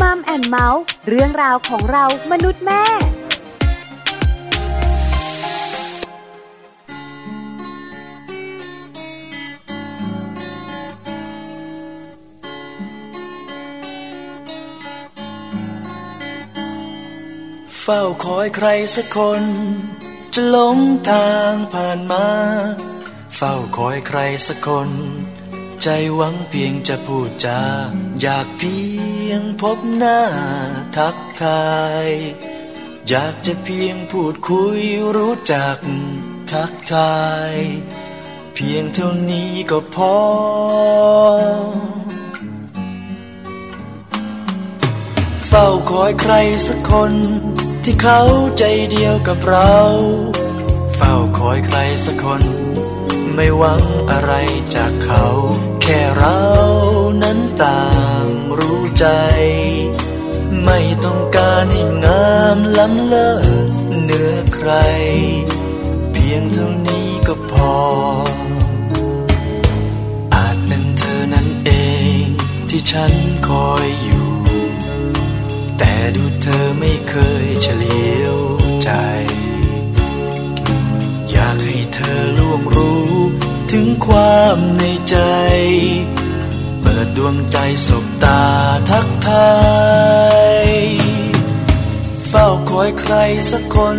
มัมแอนเมาส์เรื่องราวของเรามนุษย์แม่เฝ้าคอยใครสักคน จะหลงทางผ่านมา เฝ้าคอยใครสักคน ใจหวังเพียงจะพูดจาอยากพี ยงพบหน้าทักทาย อยากจะเพียงพูดคุยรู้จักทักทาย เพียงเท่านี้ก็พอ เฝ้าคอยใครสักคนที่เขาใจเดียวกับเรา เฝ้าคอยใครสักคน ไม่หวังอะไรจากเขา แค่เรานั้นต่าง ใจไม่ต้องการให้งามล้ำเลิศเหนือใคร เพียงเท่านี้ก็พอ อาจเป็นเธอนั้นเองที่ฉันคอยอยู่ แต่ดูเธอไม่เคยเฉลียวใจ อยากให้เธอล่วงรู้ถึงความในใจ ดดวงใจสบตาทักทายเฝ้าคอยใครสักคน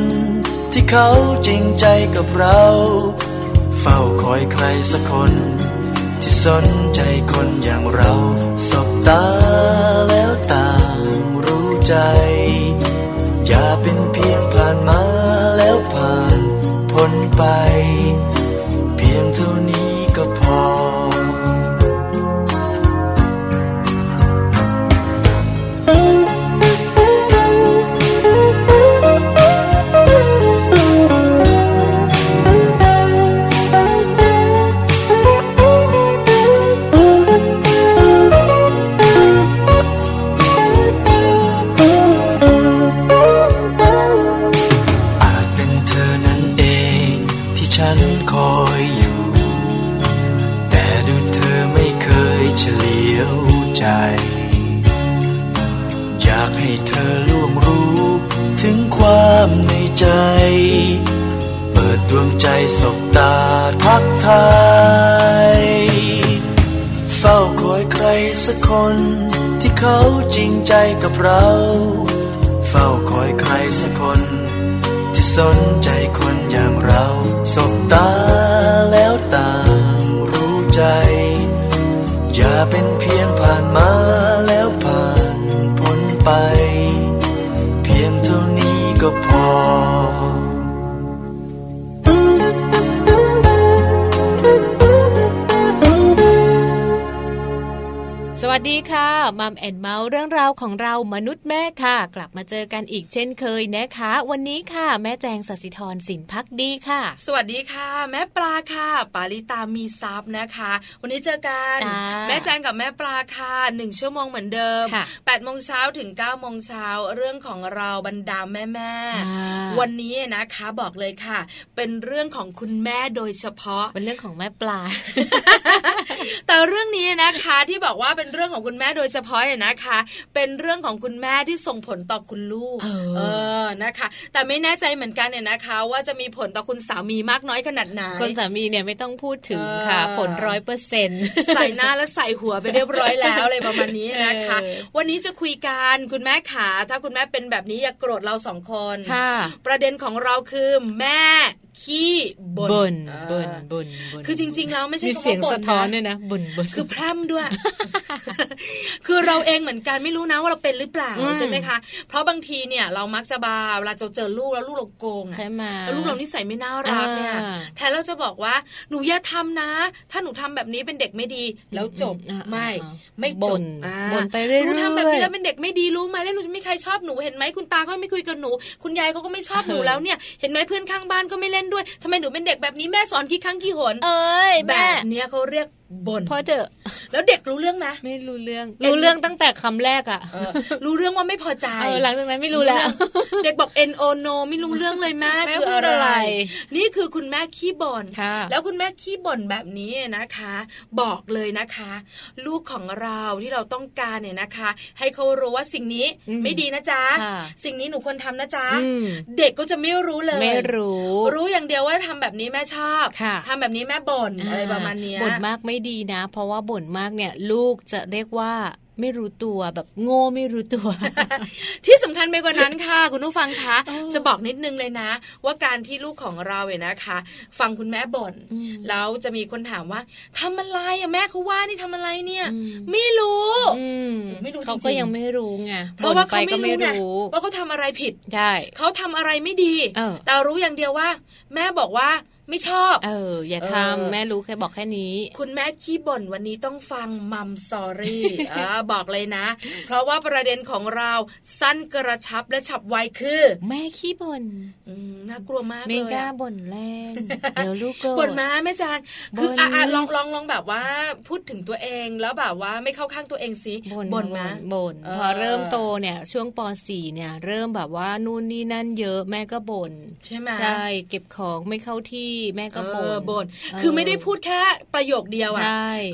ที่เขาจริงใจกับเรา เฝ้าคอยใครสักคน ที่สนใจคนอย่างเราสบตา ของเรามนุษย์แม่ค่ะ กลับมาเจอกันอีกเช่นเคยนะคะ วันนี้ค่ะ แม่แจงสัสิธรสินพักดีค่ะ สวัสดีค่ะ แม่ปลาค่ะ ปาลิตามีซับนะคะ วันนี้เจอกันแม่แจงกับแม่ปลาค่ะหนึ่งชั่วโมงเหมือนเดิม8ปดโมงเช้าถึง9ก้าโมงเช้าเรื่องของเราบรรดาแม่แม่วันนี้นะคะบอกเลยค่ะ เป็นเรื่องของคุณแม่โดยเฉพาะเป็นเรื่องของแม่ปลา แต่เรื่องนี้นะคะที่บอกว่าเป็นเรื่องของคุณแม่โดยเฉพาะเนี่ยนะคะ เป็นเรื่องของคุณแม่ที่ส่งผลต่อคุณลูก เออนะคะ แต่ไม่แน่ใจเหมือนกันเนี่ยนะคะ ว่าจะมีผลต่อคุณสามีมากน้อยขนาดไหนคนสามีเนี่ยไม่ต้องพูดถึงค่ะ ผลร้อยเปอร์เซ็นต์ใส่หน้าแล้วใส่หัวไปเรียบร้อยแล้วอะไรประมาณนี้นะคะ วันนี้จะคุยกันคุณแม่ขาถ้าคุณแม่เป็นแบบนี้อย่าโกรธเราสองคนประเด็นของเราคือแม่ ขี้บนบนบนบนคือจริง ๆ แล้วไม่ใช่เสียงสะท้อนเนี่ยนะบนบนคือพร่ำด้วย คือเราเองเหมือนกันไม่รู้นะว่าเราเป็นหรือเปล่าใช่ไหมคะ เพราะบางทีเนี่ยเรามักจะบาเวลาเราเจอลูกแล้วลูกเราโกงใช่ไหมแล้วลูกเรานิสัยไม่น่ารักเนี่ยแทนเราจะบอกว่าหนูอย่าทำนะ ถ้าหนูทำแบบนี้เป็นเด็กไม่ดีแล้วจบไม่ไม่จบบ่นไปเรื่อยๆหนูทำแบบนี้แล้วเป็นเด็กไม่ดีรู้ไหมแล้วหนูจะไม่ใครชอบหนูเห็นไหมคุณตาเขาไม่คุยกับหนู คุณยายเขาก็ไม่ชอบหนูแล้วเนี่ย เห็นไหมเพื่อนข้างบ้านก็ไม่เล่นด้วยทำไมหนูเป็นเด็กแบบนี้แม่สอนกี่ครั้งกี่หนเอ้ยแบบเนี้ยเขาเรียกบ่นพอเถอะแล้วเด็กรู้เรื่องไหมไม่รู้เรื่อง รู้เรื่องตั้งแต่คำแรกอะรู้เรื่องว่าไม่พอใจหลังจากนั้นไม่รู้แล้ว เด็กบอก N O no ไม่รู้เรื่องเลยแม่คืออะไร นี่คือคุณแม่ขี้บ่นแล้วคุณแม่ขี้บ่นแบบนี้นะคะ บอกเลยนะคะ ลูกของเราที่เราต้องการเนี่ยนะคะ ให้เขารู้ว่าสิ่งนี้ไม่ดีนะจ๊ะสิ่งนี้หนูควรทำนะจ๊ะเด็กก็จะไม่รู้เลยไม่รู้ รู้อย่างเดียวว่าทำแบบนี้แม่ชอบทำแบบนี้แม่บ่นอะไรประมาณนี้บ่นมากไม่ดีนะ เพราะว่าบ่นมากเนี่ย ลูกจะเรียกว่าไม่รู้ตัวแบบโง่ไม่รู้ตัว ที่สำคัญไปกว่านั้นค่ะ คุณผู้ฟังคะจะบอกนิดนึงเลยนะ ว่าการที่ลูกของเราเนี่ยนะคะ ฟังคุณแม่บ่นแล้วจะมีคนถามว่าทำอะไรอะแม่เขาว่านี่ทำอะไรเนี่ย ไม่รู้ไม่รู้เขาก็ยังไม่รู้ไงเพราะว่าเขาไม่รู้ว่าเขาทำอะไรผิดใช่เขาทำอะไรไม่ดีแต่รู้อย่างเดียวว่า แม่บอกว่า ไม่ชอบ เออ อย่าทำแม่รู้แค่บอกแค่นี้ คุณแม่ขี้บ่นวันนี้ต้องฟังมัมสอรี่อบอกเลยนะ เพราะว่าประเด็นของเราสั้นกระชับและฉับไวคือ แม่ขี้บ่นน่ากลัวมากเลยไม่กล้าบ่นแรงเดี๋ยวลูกโกรธบ่นมาแม่จางคืออะลองลองลองแบบว่า พูดถึงตัวเองแล้วแบบว่าไม่เข้าข้างตัวเองสิบ่นมาบ่นพอเริ่มโตเนี่ยช่วงป .4 เนี่ย เริ่มแบบว่านู่นนี่นั่นเยอะแม่ก็บ่นใช่ไหมใช่เก็บของไม่เข้าที่แม่ก็บ่นบ่นคือไม่ได้พูดแค่ประโยคเดียวอะ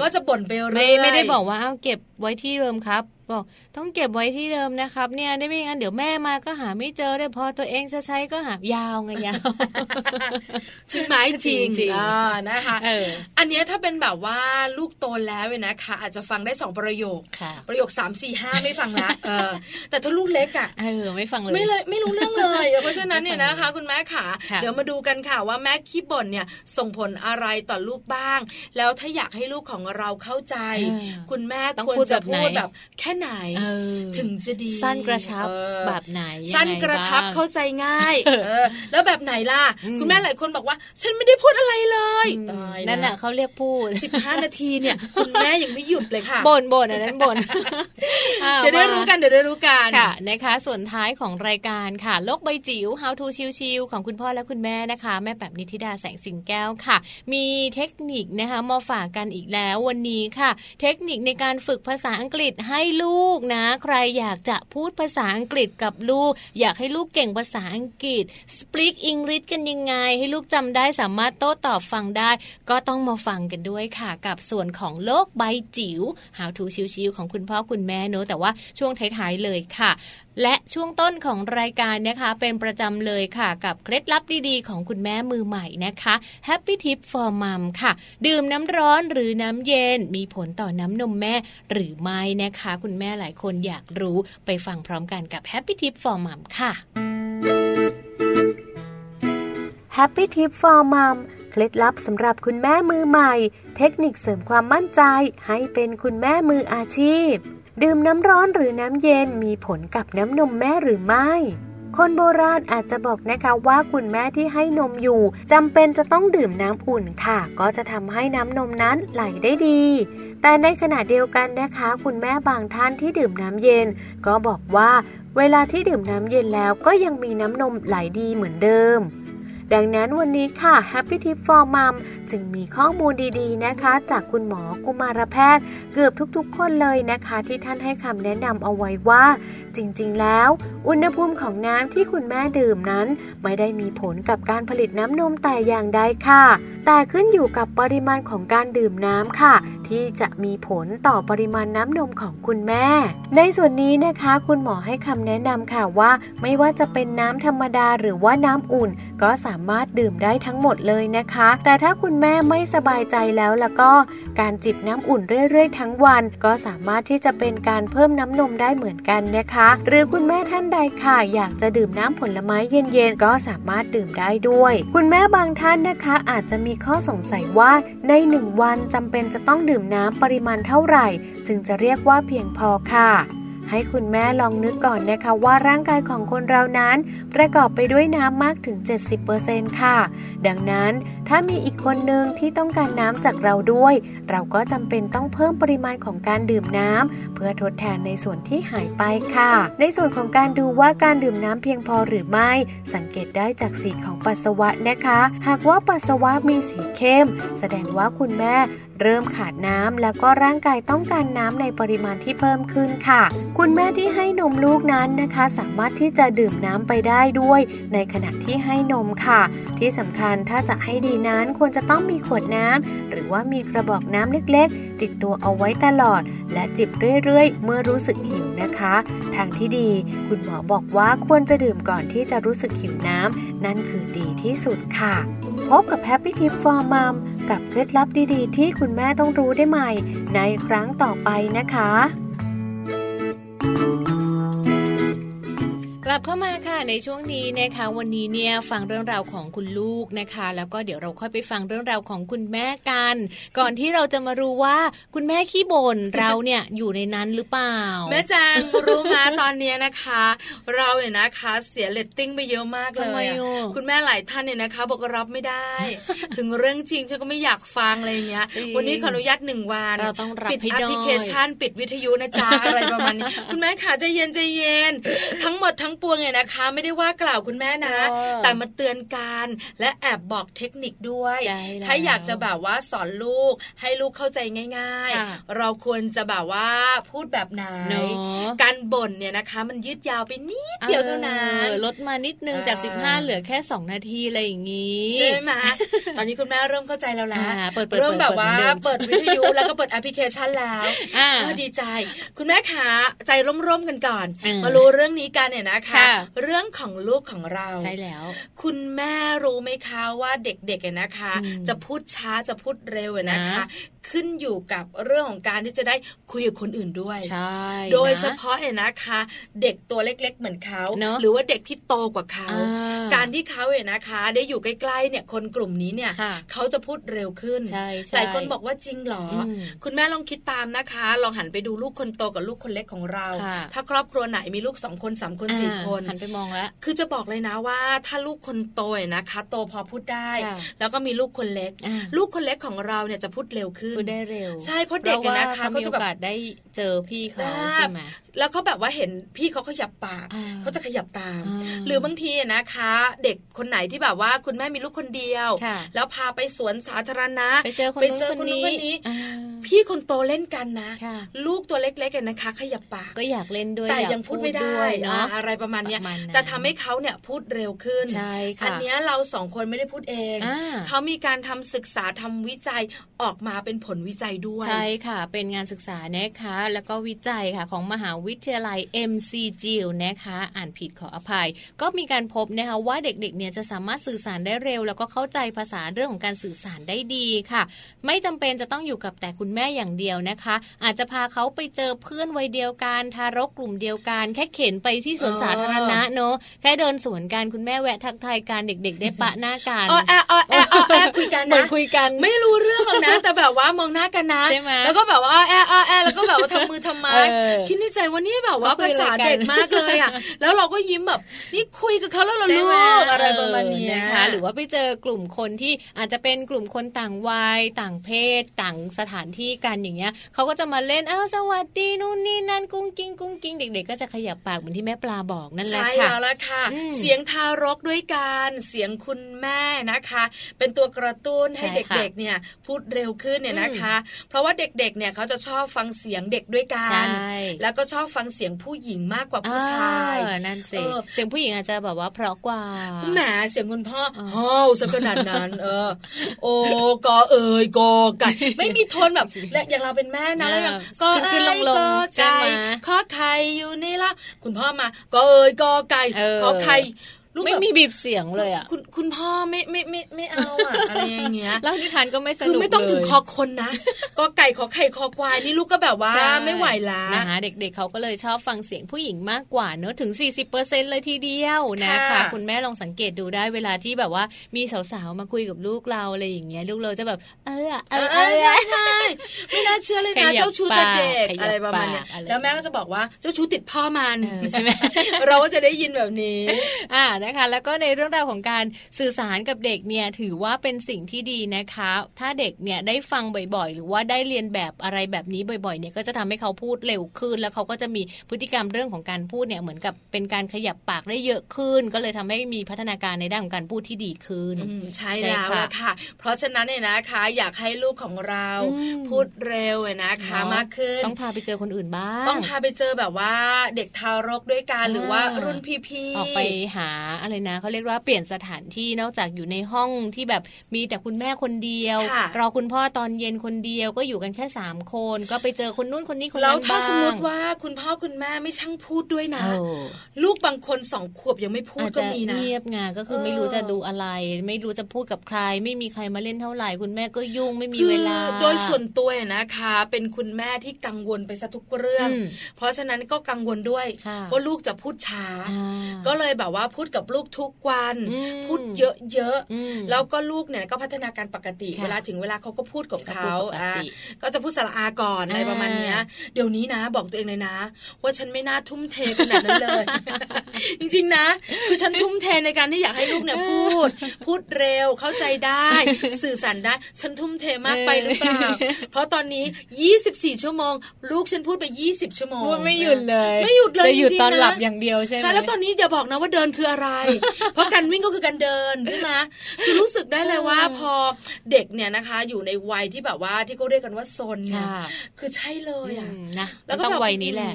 ก็จะบ่นไปเรื่อยไม่ได้บอกว่าเอาเก็บไว้ที่เดิมครับ บอก ต้องเก็บไว้ที่เดิมนะครับ เนี่ยได้ไม่งั้นเดี๋ยวแม่มาก็หาไม่เจอได้พอตัวเองจะใช้ก็หายาวไงยาวจริงไหมจริงจริงนะคะอันนี้ถ้าเป็นแบบว่าลูกโตแล้วเนะคะ อาจจะฟังได้สองประโยค ประโยคสามสี่ห้าไม่ฟังละแต่ถ้าลูกเล็กอะเออไม่ฟังเลยไม่เลยไม่รู้เรื่องเลยเพราะฉะนั้นเนี่ยนะคะ คุณแม่ขาเดี๋ยวมาดูกันค่ะว่าแม่ขี้บ่นเนี่ยส่งผลอะไรต่อลูกบ้าง แล้วถ้าอยากให้ลูกของเราเข้าใจ คุณแม่ควรจะพูดแบบแค่ไหนถึงจะดี สั้นกระชับแบบไหน สั้นกระชับเข้าใจง่ายแล้วแบบไหนล่ะ คุณแม่หลายคนบอกว่า ฉันไม่ได้พูดอะไรเลยนั่นแหละเขาเรียกพูดสิบห้านาทีเนี่ย คุณแม่ยังไม่หยุดเลยค่ะบ่นบ่นอันนั้นบ่นเดี๋ยวได้รู้กันเดี๋ยวได้รู้กันค่ะนะคะส่วนท้ายของรายการค่ะ โลกใบจิ๋ว How to ชิวๆของคุณพ่อและคุณแม่นะคะ แม่แบบนิติดาแสงสิงแก้วค่ะ มีเทคนิคนะคะมาฝากกันอีกแล้ววันนี้ค่ะ เทคนิคในการฝึกภาษาอังกฤษให้ลูกนะ ใครอยากจะพูดภาษาอังกฤษกับลูก อยากให้ลูกเก่งภาษาอังกฤษ speak English กันยังไง ให้ลูกจำได้สามารถโต้ตอบฟังได้ ก็ต้องมาฟังกันด้วยค่ะ กับส่วนของโลกใบจิ๋ว How to ชิวๆของคุณพ่อคุณแม่เนอะแต่ว่าช่วงท้ายๆเลยค่ะและช่วงต้นของรายการนะคะ เป็นประจำเลยค่ะ กับเคล็ดลับดีๆ ของคุณแม่มือใหม่นะคะ Happy Tip for Mom ค่ะ ดื่มน้ำร้อนหรือน้ำเย็น มีผลต่อน้ำนมแม่หรือไม่นะคะ คุณแม่หลายคนอยากรู้ไปฟังพร้อมกันกับ Happy Tip for Mom ค่ะ Happy Tip for Mom เคล็ดลับสำหรับคุณแม่มือใหม่ เทคนิคเสริมความมั่นใจ ให้เป็นคุณแม่มืออาชีพ ดื่มน้ำร้อนหรือน้ำเย็นมีผลกับน้ำนมแม่หรือไม่ คนโบราณอาจจะบอกนะคะว่าคุณแม่ที่ให้นมอยู่จำเป็นจะต้องดื่มน้ำอุ่นค่ะ ก็จะทำให้น้ำนมนั้นไหลได้ดี แต่ในขณะเดียวกันนะคะ คุณแม่บางท่านที่ดื่มน้ำเย็น ก็บอกว่า เวลาที่ดื่มน้ำเย็นแล้วก็ยังมีน้ำนมไหลดีเหมือนเดิม ดังนั้นวันนี้ค่ะ Happy Tip for Mom จึงมีข้อมูลดีๆนะคะ จากคุณหมอกุมารแพทย์ เกือบทุกๆ คนเลยนะคะ ที่ท่านให้คำแนะนำเอาไว้ว่าจริง ๆ แล้ว อุณหภูมิของน้ำที่คุณแม่ดื่มนั้น ไม่ได้มีผลกับการผลิตน้ำนมแต่อย่างใดค่ะ แต่ขึ้นอยู่กับปริมาณของการดื่มน้ำค่ะ ที่จะมีผลต่อปริมาณน้ำนมของคุณแม่ ในส่วนนี้นะคะ คุณหมอให้คำแนะนำค่ะว่า ไม่ว่าจะเป็นน้ำธรรมดาหรือว่าน้ำอุ่น ก็สามารถดื่มได้ทั้งหมดเลยนะคะ แต่ถ้าคุณแม่ไม่สบายใจแล้วแล้วก็การจิบน้ำอุ่นเรื่อย ๆ ทั้งวัน ก็สามารถที่จะเป็นการเพิ่มน้ำนมได้เหมือนกันนะคะหรือคุณแม่ท่านใดค่ะ อยากจะดื่มน้ำผลไม้เย็นๆ ก็สามารถดื่มได้ด้วย คุณแม่บางท่านนะคะ อาจจะมีข้อสงสัยว่าในหนึ่งวันจำเป็นจะต้องดื่มน้ำปริมาณเท่าไหร่ จึงจะเรียกว่าเพียงพอค่ะ ให้คุณแม่ลองนึกก่อนนะคะว่าร่างกายของคนเรานั้น ประกอบไปด้วยน้ำมากถึง 70%ค่ะ ดังนั้นถ้ามีอีกคนหนึ่งที่ต้องการน้ำจากเราด้วย เราก็จำเป็นต้องเพิ่มปริมาณของการดื่มน้ำเพื่อทดแทนในส่วนที่หายไปค่ะ ในส่วนของการดูว่าการดื่มน้ำเพียงพอหรือไม่ สังเกตได้จากสีของปัสสาวะนะคะ หากว่าปัสสาวะมีสีเข้ม แสดงว่าคุณแม่ เริ่มขาดน้ำแล้วก็ร่างกายต้องการน้ำในปริมาณที่เพิ่มขึ้นค่ะ คุณแม่ที่ให้นมลูกนั้นนะคะ สามารถที่จะดื่มน้ำไปได้ด้วย ในขณะที่ให้นมค่ะ ที่สำคัญถ้าจะให้ดีนั้นควรจะต้องมีขวดน้ำหรือว่ามีกระบอกน้ำเล็กๆ ติดตัวเอาไว้ตลอด และจิบเรื่อยๆ เมื่อรู้สึกหิวนะคะ ทางที่ดีคุณหมอบอกว่าควรจะดื่มก่อนที่จะรู้สึกหิวน้ำนั่นคือดีที่สุดค่ะ พบกับ Happy Tip for Mom กับเคล็ดลับดีๆ ที่คุณแม่ต้องรู้ได้ใหม่ ในครั้งต่อไปนะคะ กลับเข้ามาค่ะในช่วงนี้นะคะวันนี้เนี่ยฟังเรื่องราวของคุณลูกนะคะ แล้วก็เดี๋ยวเราค่อยไปฟังเรื่องราวของคุณแม่กัน ก่อนที่เราจะมารู้ว่าคุณแม่ขี้บ่นเราเนี่ยอยู่ในนั้นหรือเปล่า แม่แจงรู้มาตอนนี้นะคะ เราเนี่ยนะคะเสียเลตติ้งไปเยอะมากเลยคุณแม่หลายท่านเนี่ยนะคะบอกรับไม่ได้ ถึงเรื่องจริงฉันก็ไม่อยากฟังอะไรเงี้ย วันนี้ขออนุญาตหนึ่งวันเราต้องรับปิดแอปพลิเคชัน ปิดวิทยุนะจ๊ะอะไรประมาณนี้คุณแม่ขาใจเย็นใจเย็นทั้งหมดทั้งปวงเนี่ยนะคะ ไม่ได้ว่ากล่าวคุณแม่นะ แต่มาเตือนการและแอบบอกเทคนิคด้วย ถ้าอยากจะแบบว่าสอนลูกให้ลูกเข้าใจง่าย ๆ เราควรจะแบบว่าพูดแบบไหน การบ่นเนี่ยนะคะ มันยืดยาวไปนิดเดียวเท่านั้นลดมานิดนึงจาก 15 เหลือแค่ 2 นาทีอะไรอย่างนี้ใช่ไหมตอนนี้คุณแม่เริ่มเข้าใจแล้วละเริ่มแบบว่าเปิดวิทยุแล้วก็เปิดแอปพลิเคชันแล้วดีใจ คุณแม่ขาใจร่มๆกันก่อน มารู้เรื่องนี้กันเนี่ยนะคะ เรื่องของลูกของเราใช่แล้ว คุณแม่รู้ไหมคะว่าเด็กๆนะคะ จะพูดช้าจะพูดเร็วนะคะ ขึ้นอยู่กับเรื่องของการที่จะได้คุยกับคนอื่นด้วยใช่โดยเฉพาะเห็นนะคะ เด็กตัวเล็ก ๆ เหมือนเขาหรือว่าเด็กที่โตกว่าเขา การที่เขาเห็นนะคะ ได้อยู่ใกล้ๆเนี่ยคนกลุ่มนี้เนี่ยเขาจะพูดเร็วขึ้นหลายคนบอกว่าจริงหรอ คุณแม่ลองคิดตามนะคะ ลองหันไปดูลูกคนโตกับลูกคนเล็กของเรา ถ้าครอบครัวไหนมีลูกสองคนสามคนสี่คนหันไปมองแล้วคือจะบอกเลยนะว่า ถ้าลูกคนโตนะคะ โตพอพูดได้ แล้วก็มีลูกคนเล็ก ลูกคนเล็กของเราเนี่ยจะพูดเร็วขึ้นพูดได้เร็วใช่เพราะเด็กนะคะเขาจะแบบได้เจอพี่เขาใช่ไหมแล้วเขาแบบว่าเห็นพี่เขาขยับปากเขาจะขยับตาม หรือบางทีนะคะ เด็กคนไหนที่แบบว่าคุณแม่มีลูกคนเดียว แล้วพาไปสวนสาธารณะไปเจอคนนู้นคนนี้พี่คนโตเล่นกันนะ ลูกตัวเล็กๆกันนะคะ ขยับปากก็อยากเล่นด้วยแต่ยังพูดไม่ได้อะไรประมาณนี้แต่ทำให้เขาเนี่ยพูดเร็วขึ้นอันนี้เราสองคนไม่ได้พูดเองเขามีการทำศึกษาทำวิจัยออกมาเป็นผลวิจัยด้วยใช่ค่ะ เป็นงานศึกษานะคะ แล้วก็วิจัยค่ะของมหาวิทยาลัย MCG นะคะ อ่านผิดขออภัย ก็มีการพบนะคะว่าเด็กๆเนี่ยจะสามารถสื่อสารได้เร็ว แล้วก็เข้าใจภาษาเรื่องของการสื่อสารได้ดีค่ะ ไม่จำเป็นจะต้องอยู่กับแต่คุณแม่อย่างเดียวนะคะ อาจจะพาเขาไปเจอเพื่อนวัยเดียวกันทารกกลุ่มเดียวกันแค่เข็นไปที่สวนสาธารณะเนาะแค่เดินสวนกันคุณแม่แวะทักทายกันเด็ก ๆ ได้ปะหน้ากันอ๋อแออ๋อแออ๋อแอคุยกันนะคุยกัน ไม่รู้เรื่องหรอกนะ แต่แบบว่ามองหน้ากันนะใช่ไหมแล้วก็แบบว่าแออ๋อแอแล้วก็แบบว่าทำมือทำไมคิดในใจว่านี่แบบว่าภาษาเด็กมากเลยอะแล้วเราก็ยิ้มแบบนี่คุยกับเขาแล้วเราลูกอะไรประมาณนี้นะคะหรือว่าไปเจอกลุ่มคนที่อาจจะเป็นกลุ่มคนต่างวัยต่างเพศต่างสถานที่กันอย่างเงี้ยเขาก็จะมาเล่นอ้าวสวัสดีนู่นนี่นั่นกุ้งกิ้งกุ้งกิ้งเด็ก ๆ ก็จะขยับปากเหมือนที่แม่ปลาบอกนั่นแหละค่ะใช่แล้วละค่ะ เสียงทารกด้วยการเสียงคุณแม่นะคะ เป็นตัวกระตุ้นให้เด็กๆเนี่ยพูดเร็วขึ้นเนี่ยนะคะ เพราะว่าเด็กๆเนี่ยเขาจะชอบฟังเสียงเด็กด้วยกันแล้วก็ชอบฟังเสียงผู้หญิงมากกว่าผู้ชายนั่นสิเสียงผู้หญิงอาจจะแบบว่าเพราะกว่าแหมเสียงคุณพ่อฮ้าวซะขนาดนั้น เออ โอ้กอเอ๋ยกอไก่ไม่มีทนแบบอย่างเราเป็นแม่นะแล้วแบบกอเอ๋ยกอไก่ข้อไข่อยู่นี่ละคุณพ่อมากอเอ๋ยกอไก่ ขอไข่ไม่มีบีบเสียงเลยอะ คุณคุณพ่อไม่ไม่ไม่ไม่เอาอะอะไรอย่างเงี้ยแล้วนิทานก็ไม่สนุกคือไม่ต้องถึงคอคนนะก็ไก่ขอไข่คอควายนี่ลูกก็แบบว่าไม่ไหวละนะคะเด็กๆเขาก็เลยชอบฟังเสียงผู้หญิงมากกว่าเนอะถึง 40%เลยทีเดียวนะคะ คุณแม่ลองสังเกตดูได้เวลาที่แบบว่ามีสาวๆมาคุยกับลูกเราอะไรอย่างเงี้ยลูกเราจะแบบ เออเออใช่ใช่ไม่น่าเชื่อเลยนะเจ้าชู้แต่เด็กอะไรประมาณเนี้ยแล้วแม่ก็จะบอกว่าเจ้าชู้ติดพ่อมันใช่ไหมเราก็จะได้ยินแบบนี้อ่านะคะ แล้วก็ในเรื่องราวของการสื่อสารกับเด็กเนี่ยถือว่าเป็นสิ่งที่ดีนะคะ ถ้าเด็กเนี่ยได้ฟังบ่อยๆ หรือว่าได้เรียนแบบอะไรแบบนี้บ่อยๆเนี่ยก็จะทำให้เขาพูดเร็วขึ้น แล้วเขาก็จะมีพฤติกรรมเรื่องของการพูดเนี่ยเหมือนกับเป็นการขยับปากได้เยอะขึ้น ก็เลยทำให้มีพัฒนาการในด้านของการพูดที่ดีขึ้นใช่แล้วละค่ะ เพราะฉะนั้นเนี่ยนะคะ อยากให้ลูกของเราพูดเร็วนะคะมากขึ้นต้องพาไปเจอคนอื่นบ้างต้องพาไปเจอแบบว่าเด็กทารกด้วยกันหรือว่ารุ่นพี่ๆออกไปหาอะไรนะเขาเรียกว่าเปลี่ยนสถานที่นอกจากอยู่ในห้องที่แบบมีแต่คุณแม่คนเดียว รอคุณพ่อตอนเย็นคนเดียวก็อยู่กันแค่สามคน ก็ไปเจอคนนู้นคนนี้คนนั้นบ้างแล้วถ้าสมมติว่าคุณพ่อคุณแม่ไม่ช่างพูดด้วยนะ ลูกบางคนสองขวบยังไม่พูดก็มีนะเงียบงานก็คือไม่รู้จะดูอะไร ไม่รู้จะพูดกับใคร ไม่มีใครมาเล่นเท่าไหร่ คุณแม่ก็ยุ่งไม่มีเวลา โดยส่วนตัวนะคะ เป็นคุณแม่ที่กังวลไปซะทุกเรื่อง เพราะฉะนั้นก็กังวลด้วยว่าลูกจะพูดช้า ก็เลยแบบว่าพูดกับลูกทุกวัน พูดเยอะๆแล้วก็ลูกเนี่ยก็พัฒนาการปกติ เวลาถึงเวลาเขาก็พูดกับเขาก็จะพูดสระอาก่อนอะไรประมาณนี้เดี๋ยวนี้นะบอกตัวเองเลยนะ ว่าฉันไม่น่าทุ่มเทขนาดนั้นเลย จริงๆนะ คือฉันทุ่มเทในการที่อยากให้ลูกเนี่ยพูด พูดเร็วเข้าใจได้ สื่อสารได้ ฉันทุ่มเทมากไปหรือเปล่า เพราะตอนนี้ 24 ชั่วโมง ลูกฉันพูดไป 20 ชั่วโมงไม่หยุดเลย ไม่หยุดเลยจะหยุดตอนหลับอย่างเดียวใช่ไหมใช่แล้วตอนนี้อย่าบอกนะว่าเดินคืออะไรเพราะการวิ่งก็คือการเดินใช่ไหมคือรู้สึกได้เลยว่าพอเด็กเนี่ยนะคะ อยู่ในวัยที่แบบว่าที่เขาเรียกกันว่าโซนเนี่ยคือใช่เลยอะนะแล้วก็วัยนี้แหละ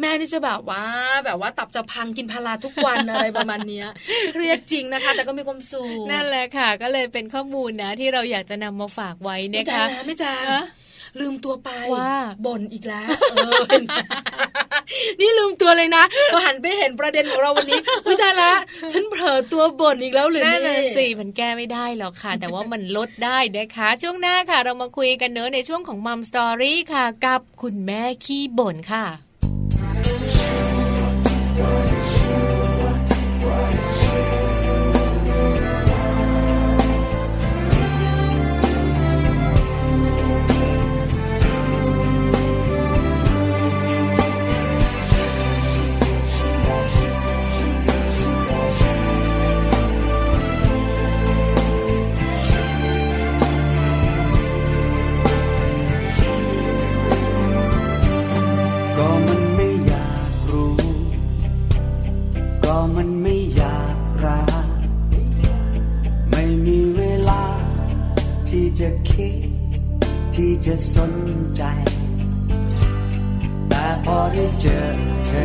แม่นี่จะแบบว่า แบบว่าตับจะพังกินพาราทุกวันอะไรประมาณนี้เครียดจริงนะคะ แต่ก็มีความสุขนั่นแหละค่ะ ก็เลยเป็นข้อมูลนะ ที่เราอยากจะนำมาฝากไว้นะคะไม่จ้า ลืมตัวไปว่าบ่นอีกแล้วนี่ลืมตัวเลยนะพอหันไปเห็นประเด็นของเราวันนี้วิจาละฉันเผลอตัวบ่นอีกแล้วหรือนี่สิมันแก้ไม่ได้หรอกค่ะ แต่ว่ามันลดได้นะคะ ช่วงหน้าค่ะ เรามาคุยกันเนอะในช่วงของมัมสตอรี่ค่ะ กับคุณแม่ขี้บ่นค่ะ จะสนใจ แต่พอได้เจอเธอ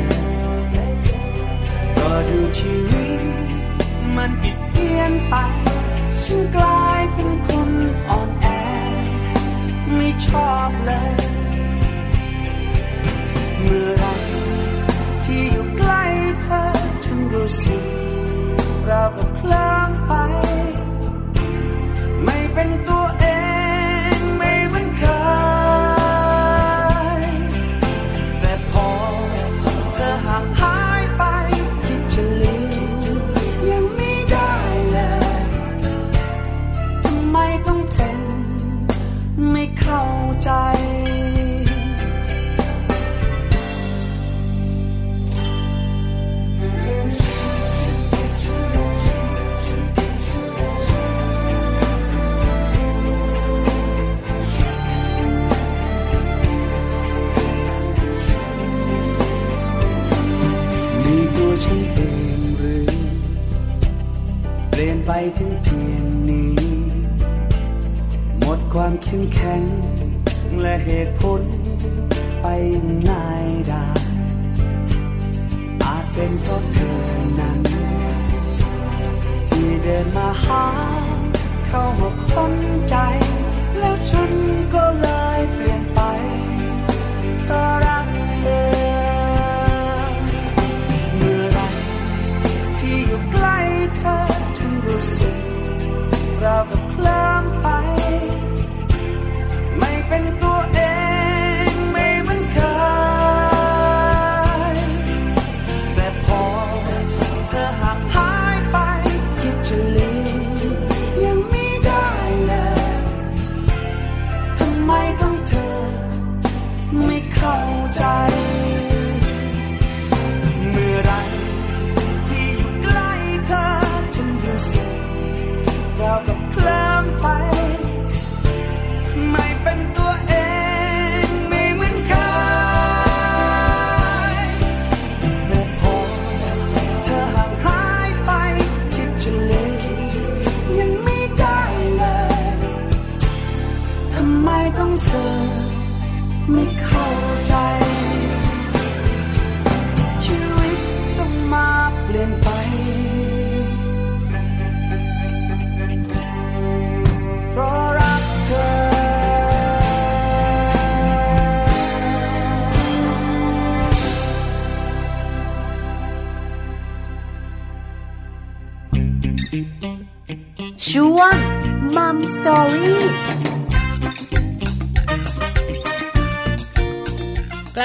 ก็ดูชีวิตมันปิดเพี้ยนไป ฉันกลายเป็นคนอ่อนแอ ไม่ชอบเลย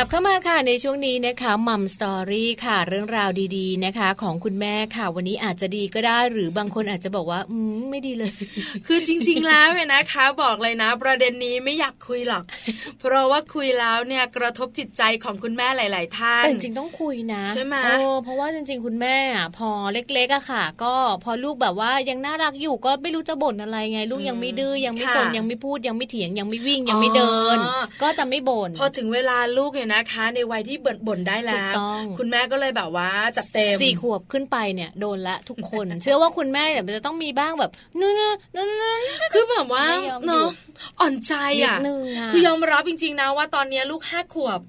ลับเข้ามาค่ะในช่วงนี้นะคะมัมสตอรี่ค่ะ เรื่องราวดีๆนะคะ ของคุณแม่ค่ะ วันนี้อาจจะดีก็ได้ หรือบางคนอาจจะบอกว่า อืมไม่ดีเลย คือจริง ๆ แล้วเนี่ยนะคะ บอกเลยนะ ประเด็นนี้ไม่อยากคุยหรอก เพราะว่าคุยแล้วเนี่ยกระทบจิตใจของคุณแม่หลาย ๆ ท่านแต่จริงต้องคุยนะใช่ไหมโอ้เพราะว่าจริง ๆ คุณแม่อะพอเล็กๆอะค่ะ ก็พอลูกแบบว่ายังน่ารักอยู่ก็ไม่รู้จะบ่นอะไรไง ลูกยังไม่ดื้อยังไม่สนยังไม่พูดยังไม่เถียงยังไม่วิ่งยังไม่เดิน ก็จะไม่บ่นพอถึงเวลาลูกเนี่ยนะคะ ในวัยที่เบ่นได้แล้ว คุณแม่ก็เลยแบบว่าจัดเต็มสี่ขวบขึ้นไปเนี่ยโดนละทุกคน เชื่อว่าคุณแม่เนี่ยจะต้องมีบ้างแบบนู่นนั่นคือแบบว่าเนาะอ่อนใจอะคือยอมรับจริง ๆ นะว่าตอนนี้ลูกห้าขวบ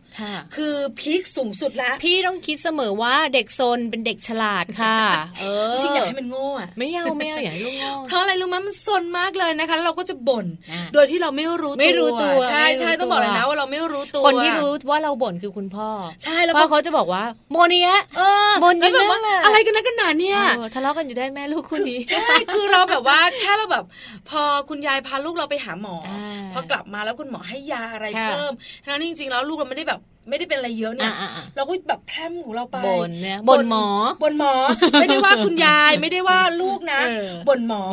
คือพีคสูงสุดแล้ว พี่ต้องคิดเสมอว่าเด็กซนเป็นเด็กฉลาดค่ะ เออจริงอยากให้มันโง่อะไม่เอาไม่เอาอย่างลูกโง่เพราะอะไรรู้ไหมมันซนมากเลยนะคะ เราก็จะบ่นโดยที่เราไม่รู้ตัวไม่รู้ตัวใช่ใช่ต้องบอกเลยนะว่าเราไม่รู้ตัวคนที่รู้ว่าเราบ่นคือคุณพ่อ ใช่แล้วพ่อเขาจะบอกว่าโมนี่เออบ่นแบบว่าอะไรกันนะกันหนาเนี่ยทะเลาะกันอยู่ได้แม่ลูกคู่นี้ใช่คือเราแบบว่าแค่เราแบบ พอคุณยายพาลูกเราไปหาหมอ พอกลับมาแล้วคุณหมอให้ยาอะไรเพิ่มทั้งนี้จริงๆแล้วลูกเราไม่ได้แบบ ไม่ได้เป็นอะไรเยอะเนี่ย เราก็แบบแพร่มของเราไปบนเนี่ยบนหมอบนหมอ ไม่ได้ว่าคุณยายไม่ได้ว่าลูกนะบนหมอ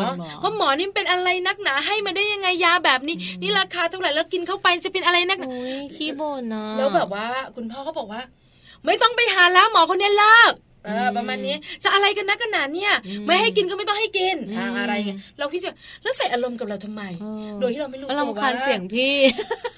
ว่าหมอนี่เป็นอะไรนักหนาให้มาได้ยังไงยาแบบนี้ นี่ราคาเท่าไหร่แล้วกินเข้าไปจะเป็นอะไรนักขี้บนนะแล้วแบบว่า คุณพ่อเขาบอกว่า ไม่ต้องไปหาแล้วหมอคนนี้เลิก เออประมาณนี้จะอะไรกันนักกันหนาเนี่ยไม่ให้กินก็ไม่ต้องให้กินอะไรเงี้ยเราพี่จะแล้วใส่อารมณ์กับเราทำไม โดยที่เราไม่รู้ตัวว่าเสียงพี่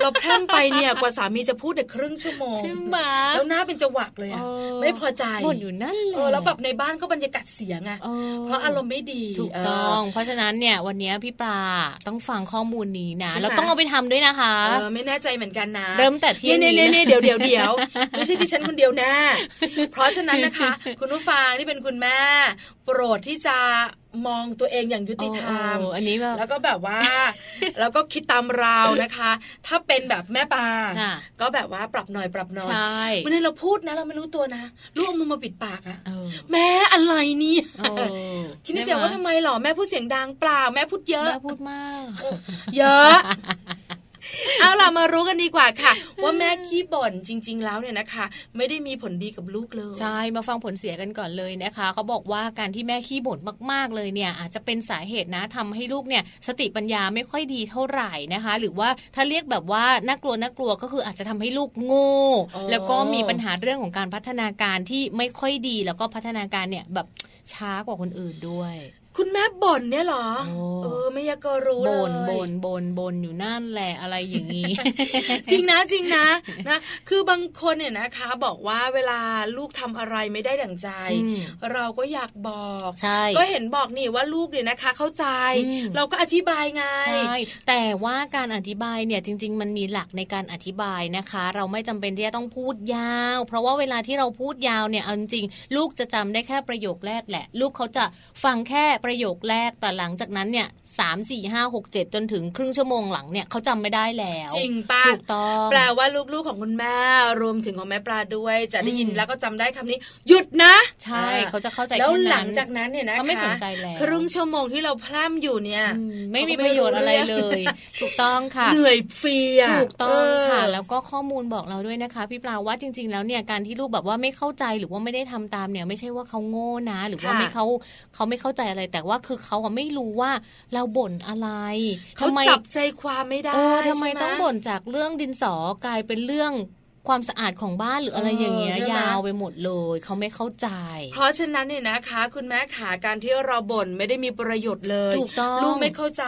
เราแพร่มไปเนี่ยกว่าสามีจะพูดแต่ครึ่งชั่วโมงใช่ไหมแล้วหน้าเป็นจังหวะเลยอะไม่พอใจบ่นอยู่นั่นเลยแล้วแบบในบ้านก็บรรยากาศเสียงอะเพราะอารมณ์ไม่ดีถูกต้อง เพราะฉะนั้นเนี่ยวันนี้พี่ปลาต้องฟังข้อมูลนี้นะเราต้องเอาไปทำด้วยนะคะไม่แน่ใจเหมือนกันนะเริ่มแต่ที่นี่นี่เดี๋ยวเดี๋ยวเดี๋ยวไม่ใช่ที่ฉันคนเดียวแน่เพราะฉะนั้นนะคะคุณผู้ฟังที่เป็นคุณแม่ โปรดที่จะมองตัวเองอย่างยุติธรรมอันนี้แล้วก็แบบว่า แล้วก็คิดตามเรานะคะ ถ้าเป็นแบบแม่ปลาก็แบบว่าปรับหน่อยปรับหน่อยใช่เมื่อเราพูดนะเราไม่รู้ตัวนะลูกเอามือมาปิดปากอะแม่อะไรนี่คิดในใจว่าทำไมหรอแม่พูดเสียงดังเปล่าแม่พูดเยอะแม่พูดมาก เยอะ เอาล่ะมารู้กันดีกว่าค่ะ ว่าแม่ขี้บ่นจริง ๆ แล้วเนี่ยนะคะ ไม่ได้มีผลดีกับลูกเลย ใช่มาฟังผลเสียกันก่อนเลยนะคะเขาบอกว่าการที่แม่ขี้บ่นมากๆเลยเนี่ย อาจจะเป็นสาเหตุนะทำให้ลูกเนี่ย สติปัญญาไม่ค่อยดีเท่าไหร่นะคะ หรือว่าถ้าเรียกแบบว่าน่ากลัวน่ากลัวก็คืออาจจะทำให้ลูกโง่แล้วก็มีปัญหาเรื่องของการพัฒนาการที่ไม่ค่อยดีแล้วก็พัฒนาการเนี่ยแบบช้ากว่าคนอื่นด้วย คุณแม่บ่นเนี่ยหรอ เออไม่อยากก็รู้เลยบ่นบ่นบ่นบ่นอยู่นั่นแหละอะไรอย่างนี้ จริงนะจริงนะนะ คือบางคนเนี่ยนะคะ บอกว่าเวลาลูกทำอะไรไม่ได้ดั่งใจ เราก็อยากบอกใช่ก็เห็นบอกนี่ว่าลูกเนี่ยนะคะ เข้าใจ เราก็อธิบายไงใช่แต่ว่าการอธิบายเนี่ยจริง ๆ มันมีหลักในการอธิบายนะคะ เราไม่จำเป็นที่จะต้องพูดยาว เพราะว่าเวลาที่เราพูดยาวเนี่ยจริงๆลูกจะจำได้แค่ประโยคแรกแหละ ลูกเขาจะฟังแค่ประโยคแรกแต่หลังจากนั้นเนี่ย สามสี่ห้าหกเจ็ดจนถึงครึ่งชั่วโมงหลังเนี่ยเขาจำไม่ได้แล้ว จริงปะถูกต้องแปลว่าลูกๆของคุณแม่รวมถึงของแม่ปลาด้วย จะได้ยินแล้วก็จำได้คำนี้ หยุดนะ ใช่เขาจะเข้าใจแล้วหลังจากนั้นเนี่ยนะคะเขาไม่สนใจแล้วครึ่งชั่วโมงที่เราพร่ำอยู่เนี่ยไม่มีประโยชน์อะไรเลย ถูกต้องค่ะเหนื่อยฟรีถูกต้องค่ะ แล้วก็ข้อมูลบอกเราด้วยนะคะ พี่ปลาว่าจริง ๆ แล้วเนี่ยการที่ลูกแบบว่าไม่เข้าใจหรือว่าไม่ได้ทำตามเนี่ยไม่ใช่ว่าเขาโง่นะ หรือว่าไม่เขาเขาไม่เข้าใจอะไรแต่ว่าคือเขาไม่รู้ว่าเราบ่นอะไรเขาจับใจความไม่ได้ทำไมต้องบ่นจากเรื่องดินสอกลายเป็นเรื่องความสะอาดของบ้านหรืออะไรอย่างเงี้ยยาวไปหมดเลยเขาไม่เข้าใจ เพราะฉะนั้นเนี่ยนะคะ คุณแม่ขาการที่เราบ่นไม่ได้มีประโยชน์เลยถูกต้องลูกไม่เข้าใจ